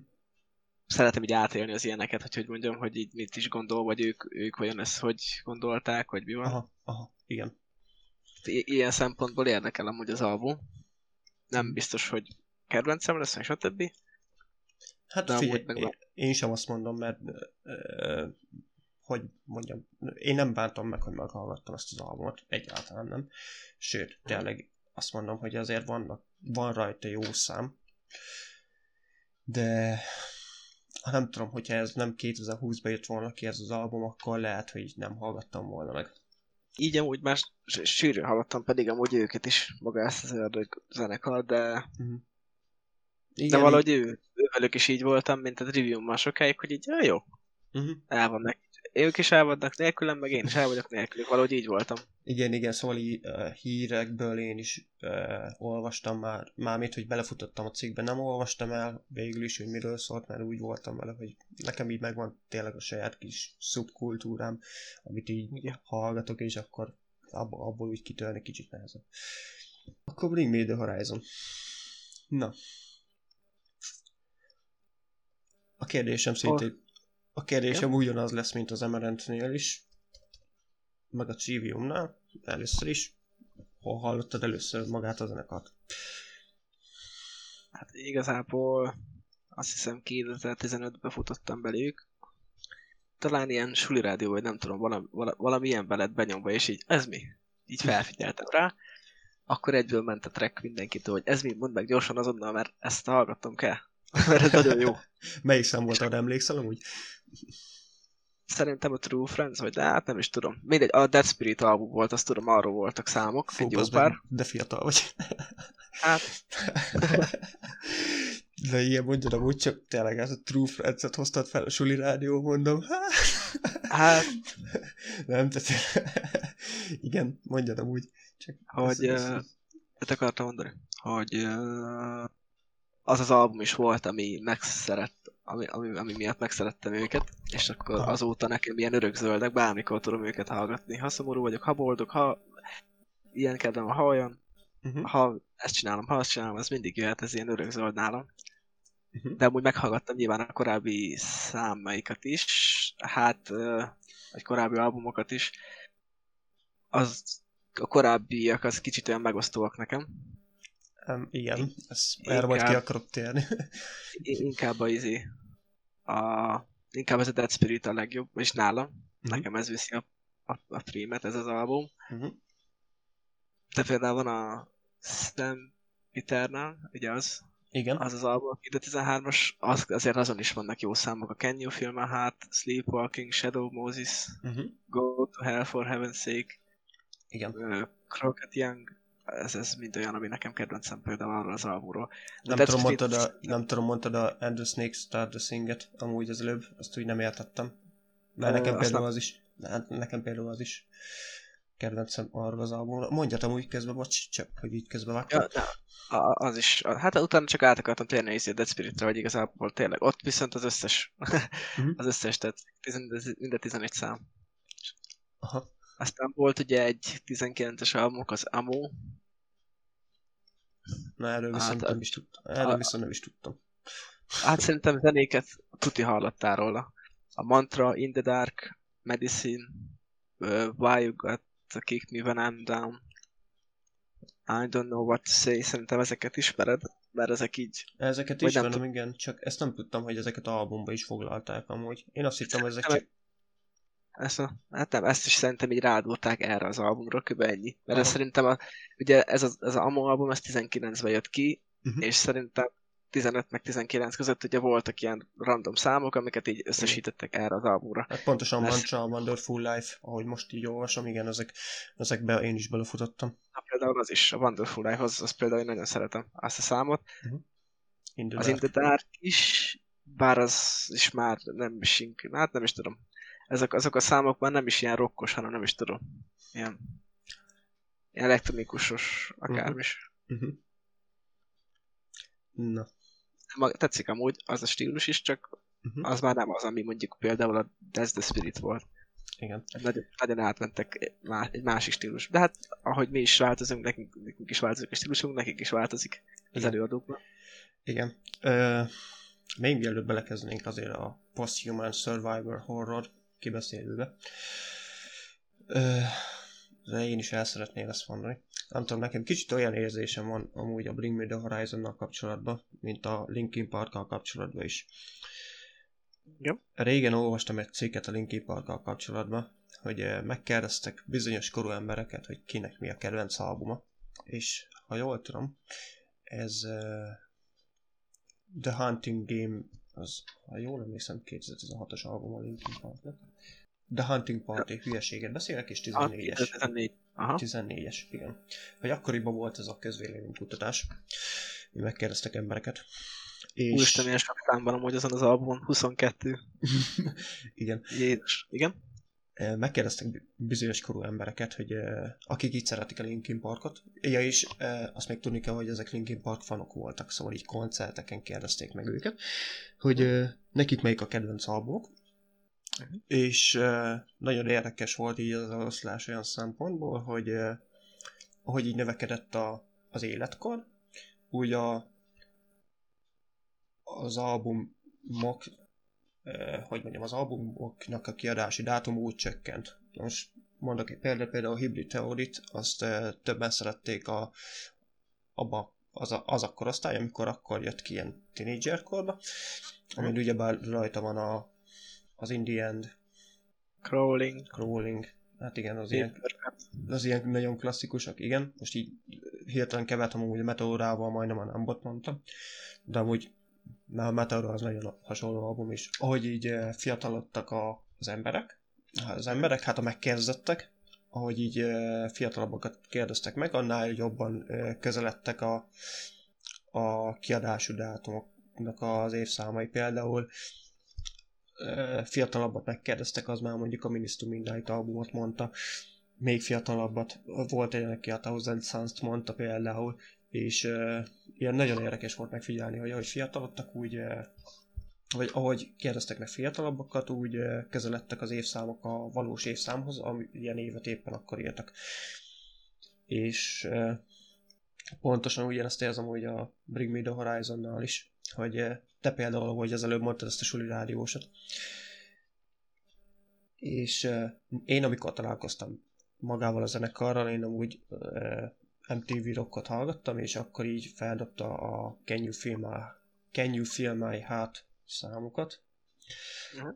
szeretem így átélni az ilyeneket, hogy hogy mondjam, hogy így mit is gondol, vagy ők, ők vajon ezt hogy gondolták, vagy mi van. Aha, aha, igen. I- ilyen szempontból érdekel amúgy az album. Nem biztos, hogy kedvencem lesz, meg stb. Hát De figyelj, meg én, én sem azt mondom, mert ö, hogy mondjam, én nem bántam meg, hogy meghallgattam ezt az albumot, egyáltalán nem. Sőt, tényleg azt mondom, hogy azért vannak, van rajta jó szám, de ha nem tudom, hogyha ez nem 2020-ban jött volna ki ez az album, akkor lehet, hogy nem hallgattam volna meg. Így amúgy már s- sűrűn hallottam pedig amúgy őket is, maga ezt az ördög zenekar, de, Uh-huh. de valahogy ő, ővelük is így voltam, mint a már sokáig, hogy így, ja, jó, Uh-huh. el vannak. Ők is el vannak nélkülem, meg én is el vagyok nélkülük, valahogy így voltam. Igen, igen, szóval uh, hírekből én is uh, olvastam már, mármint, hogy belefutottam a cikkbe, nem olvastam el végül is, hogy miről szólt, mert úgy voltam vele, hogy nekem így megvan tényleg a saját kis szubkultúrám, amit így Igen. hallgatok, és akkor abból, abból úgy kitörni kicsit nehezebb. Akkor Bring Me The Horizon. Na. A kérdésem szintén, a kérdésem ugyanaz lesz, mint az Emerentnél is, meg a Triviumnál, először is. Hol hallottad először magát a zenekart? Hát igazából azt hiszem 2015-ben futottam belők. Talán ilyen suli rádió, vagy nem tudom, valami, vala- valami ilyen veled benyomva, és így, ez mi? Így felfigyeltem rá. akkor egyből ment a track mindenkitől, hogy ez mi, mondd meg gyorsan azonnal, mert ezt hallgatnom kell. mert ez nagyon jó. Melyik szám volt, arra emlékszel amúgy? Szerintem a True Friends, vagy de hát nem is tudom. Mindegy, a Dead Spirit album volt, azt tudom, arról voltak számok, Fú, egy jó pár. meg, De fiatal vagy. Hát, De ilyen mondjad amúgy csak tényleg ez a True Friends-et hoztad fel a suli rádió, mondom. hát Nem, tehát igen, mondjad amúgy. Csak hogy ez- ez- uh, ezt akartam mondani, hogy uh, az az album is volt, ami megszeret, ami, ami, ami miatt megszerettem őket, és akkor azóta nekem ilyen örökzöldek, bármikor tudom őket hallgatni. Ha szomorú vagyok, ha boldog, ha ilyen kedvem, ha olyan, Mhm, ha ezt csinálom, ha azt csinálom, ez mindig jöhet, ez ilyen örökzöld nálam. mhm. De amúgy meghallgattam nyilván a korábbi számaikat is, hát, vagy korábbi albumokat is. Az, a korábbiak az kicsit olyan megosztóak nekem. Um, igen, ez, erre majd ki akarok térni. Inkább a izé, a, inkább ez a Dead Spirit a legjobb, és nálam. Mhm. Nekem ez viszi a, a, a prímet, ez az album. Mhm. De például van a Stem Eternal, ugye az, Igen, az az album, a 13-as, az, azért azon is vannak jó számok, a Can You Feel My Heart, Sleepwalking, Shadow Moses, uh-huh. Go to Hell for Heaven's Sake, igen. uh, Crockett Young, ez, ez mind olyan, ami nekem kedvencem például arról az albumról. Nem Dead tudom, mondtad a, nem tudom, mondtad a And the Snake Start the Sing-et, amúgy az előbb, azt úgy nem értettem. Mert Ö, nekem azt például nem- az is, hát nekem például az is kedvencem arról az albumról. Mondjad amúgy közben, bocs, csak hogy így közben vágtam. Ja, de a, az is, a, hát utána csak át akartam térni a Dead Spirit-re, vagy igazából tényleg. Ott viszont az összes, Mhm. az összes, tehát tizen, minden 11 szám. Aha. Aztán volt ugye egy 19-es albumok, az Amo, Na erről Hát, viszont a- nem is tudtam. Erről a- viszont nem is tudtam. Hát szerintem zenéket tuti hallottál róla. A Mantra, In the Dark, Medicine, uh, Why You Got to Kick Me When I'm Down, I Don't Know What to Say, szerintem ezeket ismered, mert ezek így... Ezeket Vagy nem ismerem, igen, csak ezt nem tudtam, hogy ezeket albumba is foglalták amúgy. Én azt hittem, hogy ezek csak... Ezt, a, hát nem, ezt is szerintem így rádulták erre az albumra, kb. ennyi. Mert ez szerintem, a, ugye ez, az, ez a Amo album, ez 19-ben jött ki, Mhm. és szerintem 15 meg 19 között ugye voltak ilyen random számok, amiket így összesítettek erre az albumra. Hát pontosan Lesz. Mantra, Wonderful Life, ahogy most így olvasom, igen, ezek, ezekbe én is belefutottam. Na, például az is, a Wonderful Life, az, az például én nagyon szeretem azt a számot. In the Az In Dark. the Dark is, bár az is már nem is hát nem is tudom. Ezek, azok a számok már nem is ilyen rokkos, hanem nem is tudom. Ilyen, ilyen elektronikusos, akármis. Uh-huh. Na. Ma, tetszik amúgy az a stílus is, csak Uh-huh. az már nem az, ami mondjuk például a That's the Spirit volt. Igen. Nagyon, nagyon átmentek má- egy másik stílus. De hát, ahogy mi is változunk, nekünk, nekünk is változik a stílusunk, nekik is változik az Igen. előadóknak. Igen. Ö, még mielőtt belekezdenénk azért a Posthuman Survivor Horror kibeszélőbe. Ö, de én is el szeretném ezt mondani. Nem tudom, nekem kicsit olyan érzésem van amúgy a Bring Me The Horizon-nal kapcsolatban, mint a Linkin Park-kal kapcsolatban is. Igen. Régen olvastam egy cikket a Linkin Park-kal kapcsolatban, hogy megkérdeztek bizonyos korú embereket, hogy kinek mi a kedvenc albuma. És ha jól tudom, ez ö, The Hunting Game, az, ha jól emlékszem, 2016-os album a Linkin Parknak. The Hunting Party, hülyeséget beszélek, és 14-es. 14. Aha. 14-es, igen. Hogy akkoriban volt ez a közvéleménykutatás. Mi megkérdeztek embereket. És... Úristen, milyen sok szám van amúgy azon az albumon. 22. igen. Jézus. Igen? Megkérdeztek bi- bizonyos korú embereket, hogy akik így szeretik a Linkin Parkot. Ja, és azt még tudni kell, hogy ezek Linkin Park fanok voltak, szóval így koncerteken kérdezték meg őket, hogy nekik melyik a kedvenc albumok. Mhm. És nagyon érdekes volt így az oszlás olyan szempontból, hogy ahogy így növekedett a, az életkor, úgy a, az albumok hogy mondjam, az albumoknak a kiadási dátum úgy csökkent. Most mondok egy példát, például a Hybrid Theorit, azt többen szerették a, abba az, a, az a korosztály, amikor akkor jött ki ilyen tínédzserkorba, amin ugyebár rajta van a, az In the End, Crawling. Crawling, hát igen, az ilyen, az ilyen nagyon klasszikusak, igen, most így hirtelen kevertem amúgy a Meteorával, majdnem a nem bot mondtam, de amúgy mert a Meteor az nagyon hasonló album is. Ahogy így fiatalodtak a, az emberek, az emberek, hát a megkérdezettek, ahogy így fiatalabbakat kérdeztek meg, annál jobban közeledtek a, a kiadású dátumoknak az évszámai. Például fiatalabbat megkérdeztek, az már mondjuk a Minister Midnight albumot mondta, még fiatalabbat, volt egy, aki a Thousand Suns-t mondta például, és ilyen nagyon érdekes volt megfigyelni, hogy ahogy fiatalodtak, úgy, uh, vagy ahogy kérdeztek meg fiatalabbakat, úgy uh, közeledtek az évszámok a valós évszámhoz, ami ilyen évet éppen akkor írtak. És uh, pontosan ugyanezt érzem hogy a Bring Me The Horizonnal is, hogy te például, ahogy az előbb mondtad ezt a suli rádiósat. És én amikor találkoztam magával a zenekarral, én amúgy MTV rockot hallgattam, és akkor így feldobta a Can You Feel My, Can you feel my Heart számokat. Uh-huh.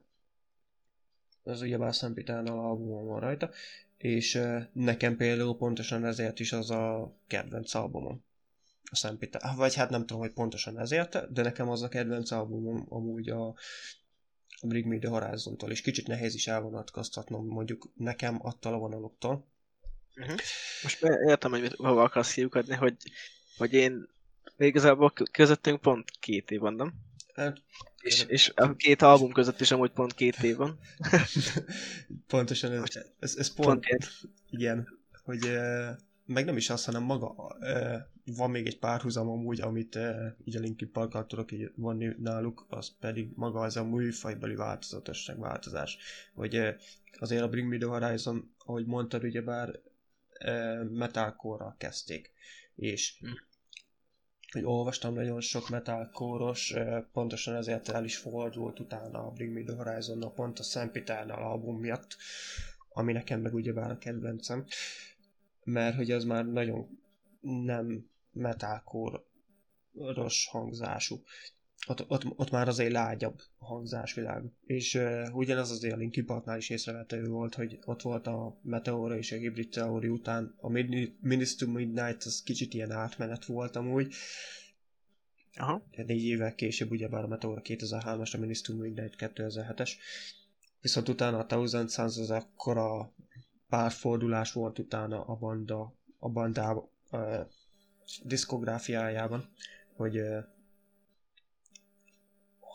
Ez ugye már Szentpiternal albumon van rajta, és nekem például pontosan ezért is az a kedvenc albumom. A Szentpitern, vagy hát nem tudom, hogy pontosan ezért, de nekem az a kedvenc albumom amúgy a, a Bring Me The Horizon-tól, és kicsit nehéz is elvonatkoztatnom mondjuk nekem attól a vonaloktól, Uh-huh. Most értem, hogy hova akarsz kiukadni, hogy, hogy én igazából közöttünk pont két év van, nem? Hát, és, és a két album között is amúgy pont két év van. Pontosan ez, ez, ez pont, pont két. igen, hogy meg nem is az, hanem maga van még egy párhuzam amúgy, amit így a Linkin Park tudok így vonni náluk, az pedig maga az a műfajbeli változatosság, változás. Hogy azért a Bring Me The Horizon, ahogy mondtad, ugyebár metalcore kezdték. És hm. hogy olvastam nagyon sok metalcore-os, pontosan ezért el is fordult utána a Bring Me The horizon pont a Sempiternal album miatt, ami nekem meg ugyebár a kedvencem, mert hogy az már nagyon nem metalcore-os hangzású ott, ott, ott már azért lágyabb a hangzásvilág. És uh, ugyanez azért a Linkin Parknál is észrevető volt, hogy ott volt a Meteora és a Hybrid Theory után. A Minister Midnight az kicsit ilyen átmenet volt amúgy. Aha. Négy évvel később ugyebár a Meteora 2003-as, a Minister Midnight 2007-es. Viszont utána a Thousand Suns az akkora párfordulás volt utána a banda, a bandá uh, diszkográfiájában, hogy uh,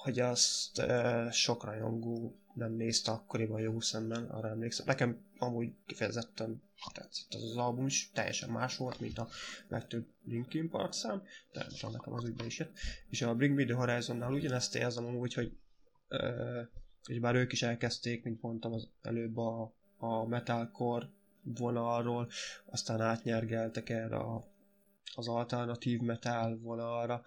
hogy azt e, sok rajongó nem nézte akkoriban jó szemmel, arra emlékszem. Nekem amúgy kifejezetten tetszett az, az album is, teljesen más volt, mint a legtöbb Linkin Park szám, de nekem az ügyben is jött. És a Bring Me The Horizonnál ugyanezt érzem amúgy, hogy, e, hogy bár ők is elkezdték, mint mondtam az előbb a, a metalcore vonalról, aztán átnyergeltek erre a, az alternatív metal vonalra,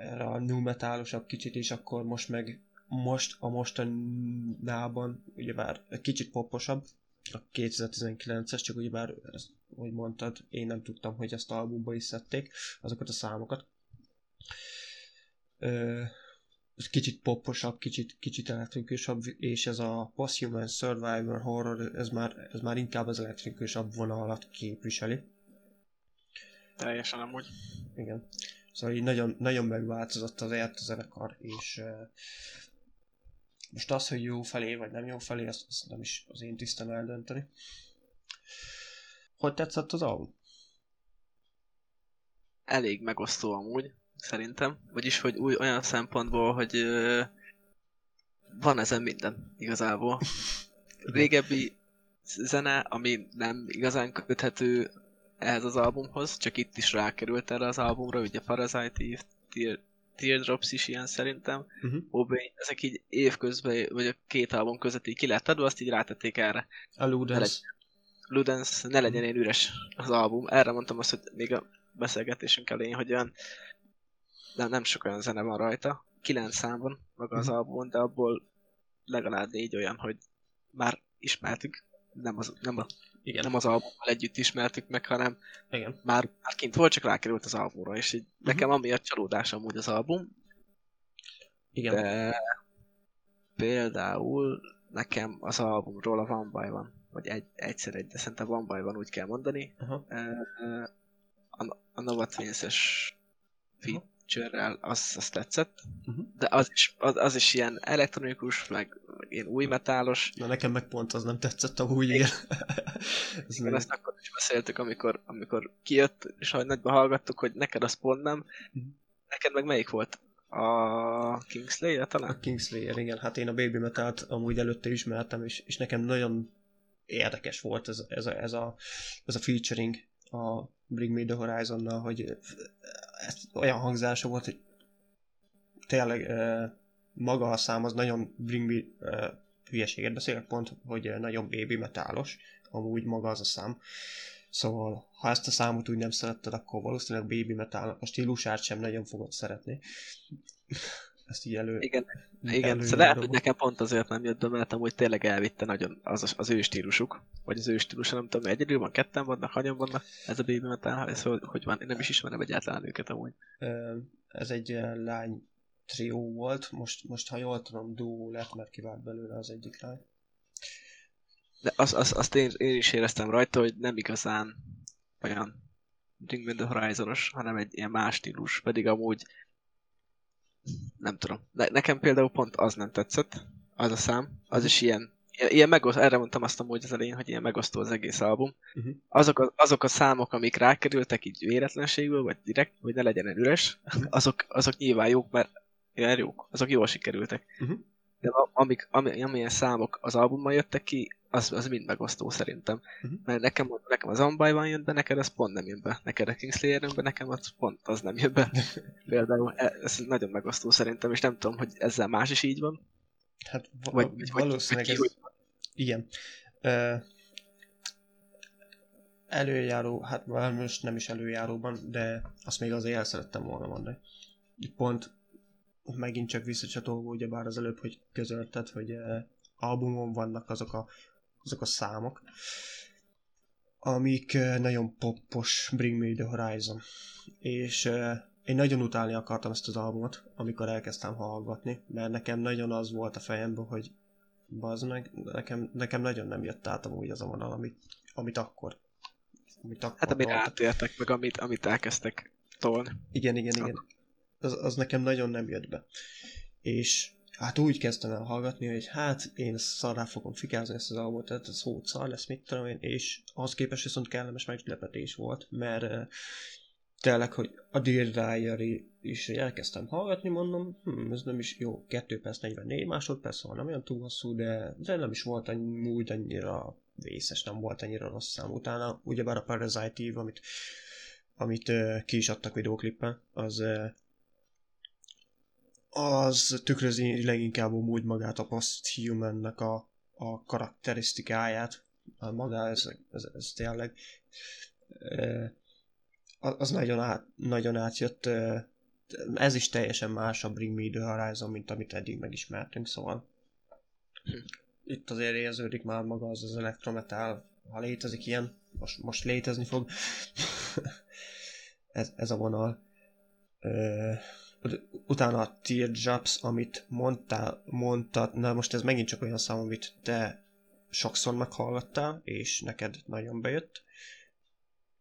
erre a nu metálosabb kicsit, és akkor most meg most a mostanában ugyebár egy kicsit poposabb, a 2019-es, csak ugyebár, ezt, hogy mondtad, én nem tudtam, hogy ezt albumba is szedték, azokat a számokat. Ö, kicsit poposabb, kicsit, kicsit elektrikusabb, és ez a Posthuman Survivor Horror, ez már, ez már inkább az elektrikusabb vonalat képviseli. Teljesen amúgy. Igen. Szóval így nagyon, nagyon megváltozott az a zenekar, és uh, most az, hogy jó felé vagy nem jó felé, azt, azt nem is az én tisztem eldönteni. Hogy tetszett az album? Elég megosztó amúgy, szerintem. Vagyis, hogy új olyan szempontból, hogy uh, van ezen minden igazából. Régebbi zene, ami nem igazán köthető ehhez az albumhoz, csak itt is rákerült erre az albumra, ugye Parasite Eve, Tear, Teardrops is ilyen szerintem, uh-huh. Obey, ezek így évközben, vagy a két album között így ki lett adva, azt így rátették erre. A Ludens. Ludens, ne legyen én üres az album. Erre mondtam azt, hogy még a beszélgetésünk elején, hogy olyan nem, nem sok olyan zene van rajta, kilenc számban maga az uh-huh. albumon, de abból legalább négy olyan, hogy már ismertük, nem, az, nem a igen. nem az albummal együtt ismertük meg, hanem Igen. Már, már kint volt, csak rákerült az albumra, és így uh-huh. nekem amiatt csalódás amúgy az album. Igen. De például nekem az albumról a One by One, vagy egy, egyszer egy, de szerintem One by One úgy kell mondani. Uh-huh. a, a Nova Twins-es feature-rel, az, az tetszett, Uh-huh. de az is, az, az is ilyen elektronikus, meg, meg ilyen új metálos. Na nekem meg pont az nem tetszett amúgy, igen. Ez Igen, ezt akkor is beszéltük, amikor, amikor kijött, és ahogy nagyba hallgattuk, hogy neked az pont nem. Mhm. Neked meg melyik volt? A Kingslayer A talán? Kingslayer, igen. Hát én a Baby Metal-t amúgy előtte ismertem, és, és nekem nagyon érdekes volt ez, ez, a, ez, a, ez a featuring a Bring Me The Horizonnal, hogy ez olyan hangzása volt, hogy tényleg maga a szám az nagyon Bring Me hülyeséget beszélek pont, hogy nagyon baby metálos, amúgy maga az a szám. Szóval, ha ezt a számot úgy nem szeretted, akkor valószínűleg baby metalnak a stílusát sem nagyon fogod szeretni. Ezt így elő... Igen, igen. előjáróban. Szóval lehet, hogy nekem pont azért nem jött be, mert amúgy tényleg elvitte nagyon az, az ő stílusuk. Vagy az ő stílusa, nem tudom, egyedül van, ketten vannak, hanyan vannak. Ez a Baby Metal, ez hogy, hogy van, én nem is ismerem egyáltalán őket amúgy. Ez egy lány trió volt, most, most ha jól tudom, duó lett, mert kivált belőle az egyik lány. De azt, azt, azt én, én, is éreztem rajta, hogy nem igazán olyan Bring Me The Horizonos, hanem egy ilyen más stílus, pedig amúgy nem tudom. De nekem például pont az nem tetszett, az a szám, az is ilyen, ilyen- ilyen megosztó, erre mondtam azt amúgy az elején, hogy ilyen megosztó az egész album. Uh-huh. Azok a, azok a számok, amik rákerültek így véletlenségből, vagy direkt, hogy ne legyen üres, azok, azok nyilván jók, mert ilyen jók, azok jól sikerültek. Uh-huh. De amik, ami, amilyen számok az albummal jöttek ki, az, az mind megosztó szerintem. Mhm. Mert nekem, nekem az Ambajban jön be, neked az pont nem jön be. Neked a Kingslayer jön be, nekem az pont az nem jön be. Például e- ez nagyon megosztó szerintem, és nem tudom, hogy ezzel más is így van. Hát va- Vagy, vagy, valószínűleg vagy ez... ki, hogy Igen. Ö, előjáró, hát most nem is előjáróban, de azt még azért el szerettem volna mondani. Pont megint csak visszacsatolva, ugyebár az előbb, hogy közölted, hogy eh, albumon vannak azok a, azok a számok, amik eh, nagyon poppos Bring Me The Horizon. És eh, én nagyon utálni akartam ezt az albumot, amikor elkezdtem hallgatni, mert nekem nagyon az volt a fejemben, hogy bazd meg, nekem, nekem nagyon nem jött át amúgy az a vonal, amit, amit akkor. Amit akkor Hát amire hallottam. átéltek, meg amit, amit elkezdtek tolni. Igen, igen, igen. Az, az nekem nagyon nem jött be. És hát úgy kezdtem el hallgatni, hogy hát én szarrá fogom fikázni ezt az albumot, tehát ez hót szar lesz, mit tudom én, és az képest viszont kellemes meglepetés volt, mert tényleg, hogy a Dear Diary is elkezdtem hallgatni, mondom, hm, ez nem is jó, 2 perc 44 másodperc, szóval nem olyan túl hosszú, de, de nem is volt annyi, úgy annyira vészes, nem volt annyira rossz szám. Utána ugyebár a Parasite Eve, amit, amit uh, ki is adtak videóklippen, az uh, az tükrözi leginkább úgy magát a Posthuman-nek a, a karakterisztikáját. A maga ez, ez, ez tényleg az nagyon, át, nagyon átjött. Ez is teljesen más a Bring Me The Horizon, mint amit eddig megismertünk, szóval itt azért érződik már maga az az elektrometal, ha létezik ilyen, most, most létezni fog. ez, ez a vonal. Utána a Teardrops, amit mondtál, mondtad, na most ez megint csak olyan szám, amit te sokszor meghallgattál, és neked nagyon bejött.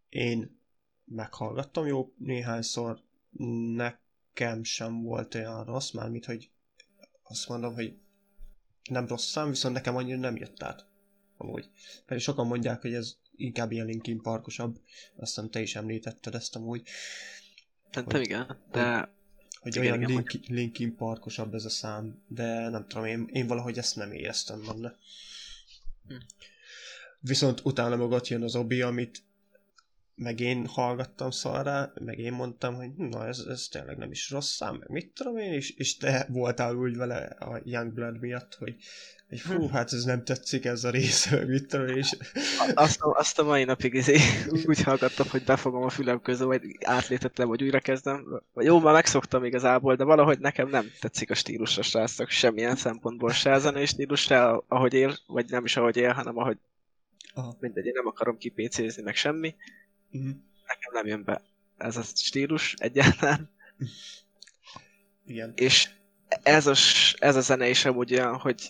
Én meghallgattam jó néhányszor, nekem sem volt olyan rossz, mármint, hogy azt mondom, hogy nem rossz szám, viszont nekem annyira nem jött át. Amúgy. Pedig sokan mondják, hogy ez inkább ilyen Linkin Parkosabb. Azt hiszem te is említetted ezt amúgy. Szerintem igen, de Hogy Igen, olyan igen, Linkin, Linkin Parkosabb ez a szám, de nem tudom, én, én valahogy ezt nem éreztem benne. Hm. Viszont utána meg ott jön az obi, amit meg én hallgattam szarrá, meg én mondtam, hogy na ez, ez tényleg nem is rossz szám, meg mit tudom én, és, és te voltál úgy vele a Youngblood miatt, hogy, hogy fú, hát ez nem tetszik ez a rész, meg mit tudom én, és azt, a- azt a mai napig izé, úgy hallgattam, hogy befogom a fülem közül, vagy átlétettem, vagy újra kezdem. Jó, már megszoktam igazából, de valahogy nekem nem tetszik a stílus a srácok, semmilyen szempontból se a zenei stílus, se ahogy él, vagy nem is ahogy él, hanem ahogy Aha. mindegy, én nem akarom kipécézni, meg semmi. Mhm. Nekem nem jön be ez a stílus egyáltalán. igen. És ez a, ez a zene is amúgy olyan, hogy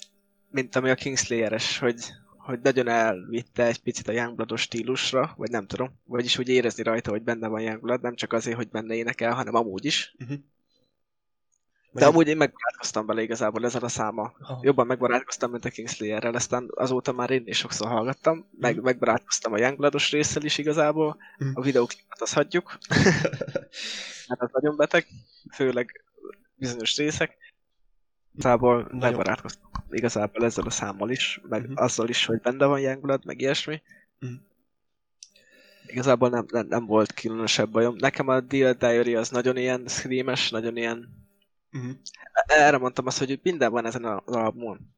mint ami a Kingslayer-es, hogy, hogy nagyon elvitte egy picit a youngblood stílusra, vagy nem tudom, vagyis úgy érezni rajta, hogy benne van Youngblood, nem csak azért, hogy benne énekel, hanem amúgy is. Uh-huh. De amúgy én megbarátkoztam vele igazából ezzel a száma. Aha. Jobban megbarátkoztam, mint a Kingslayer-rel, aztán azóta már én is sokszor hallgattam, meg, Mhm. megbarátkoztam a Youngblood-os résszel is igazából, Mhm. a videóklipet azt hagyjuk, mert az nagyon beteg, főleg bizonyos részek. Igazából megbarátkoztam igazából ezzel a számmal is, meg Mhm. azzal is, hogy benne van Youngblood, meg ilyesmi. Mhm. Igazából nem, nem, nem volt különösebb bajom. Nekem a Deal Diary az nagyon ilyen screames, nagyon ilyen uh-huh. erre mondtam azt, hogy minden van ezen az albumon.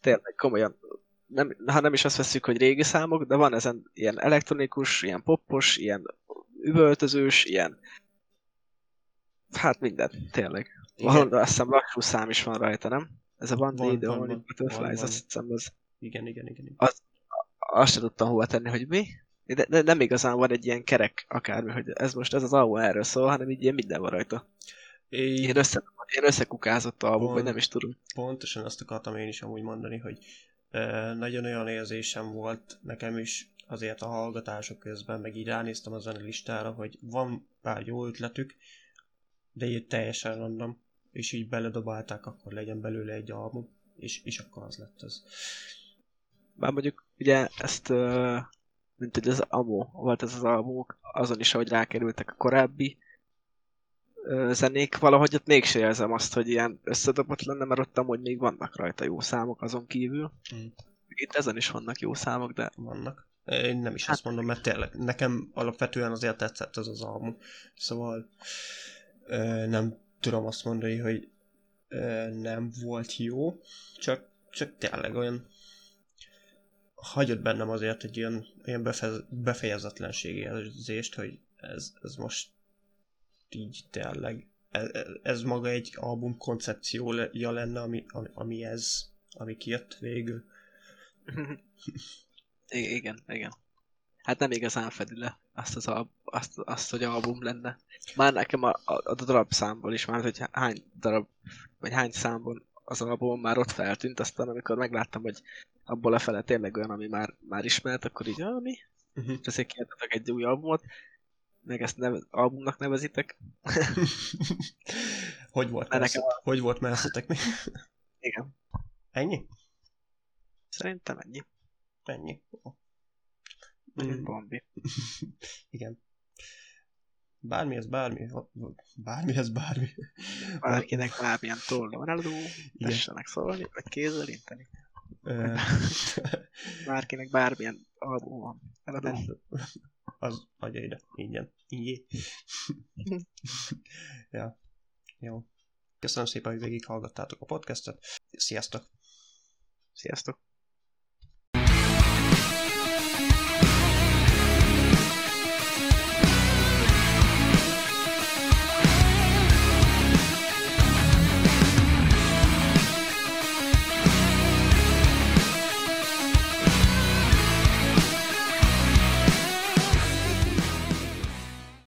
Tényleg, komolyan. Nem, ha nem is azt veszük, hogy régi számok, de van ezen ilyen elektronikus, ilyen poppos, ilyen üvöltözős, ilyen... Hát minden, tényleg. Valahol azt hiszem lassú szám is van rajta, nem? Ez a One Van, Day, The Only. Butterflies, azt hiszem, az, Igen, igen, igen. igen. azt sem tudtam hova tenni, hogy mi. De, de nem igazán van egy ilyen kerek akármi, hogy ez most ez az album erről szól, hanem így ilyen minden van rajta. É, Ilyen, össze, ilyen összekukázott album, Van. vagy nem is tudom. pontosan azt akartam én is amúgy mondani, hogy ö, nagyon olyan érzésem volt nekem is azért a hallgatások közben, meg így ránéztem a zenelistára, hogy van pár jó ötletük, de így teljesen random, és így beledobálták, akkor legyen belőle egy album, és, és akkor az lett ez. Bár mondjuk ugye ezt, ö, mint hogy az Amo volt ez az albumok, azon is, ahogy rákerültek a korábbi zenék, valahogy ott mégse érzem azt, hogy ilyen összedobott lenne, mert ott amúgy még vannak rajta jó számok azon kívül. Mm. Itt ezen is vannak jó számok, de Vannak. Én nem is Hát- azt mondom, mert tényleg nekem alapvetően azért tetszett ez az album. Szóval nem tudom azt mondani, hogy nem volt jó, csak, csak tényleg olyan hagyott bennem azért egy ilyen, ilyen befez, befejezetlenség érzést, hogy ez, ez most így tényleg ez, ez maga egy album koncepciója lenne, ami, ami, ami ez, ami kijött végül. I- igen, igen. Hát nem igazán fedi le azt, az al- azt, azt, hogy album lenne. Már nekem a, a, a darab számból is, már hogy hány darab, vagy hány számban az album már ott feltűnt, aztán amikor megláttam, hogy abból a fele tényleg olyan, ami már, már ismert, akkor így, ah, mi? Uh-huh. És ezért kiadtatok egy új albumot, meg ezt neve, albumnak nevezitek. hogy volt nekem Hogy volt messzetek mi? Igen. Ennyi? Szerintem ennyi. Ennyi. Mm. bombi. Igen. Bármi ez bármi. Bármi ez bármi. Bárkinek bármilyen eladó, Igen. tessenek szólni, vagy kézzel inteni. Bárkinek bármilyen album van. Az adja ide. Ingyen. Ingyen. ja. Jó. Köszönöm szépen, hogy végighallgattátok a podcastet. Sziasztok! Sziasztok!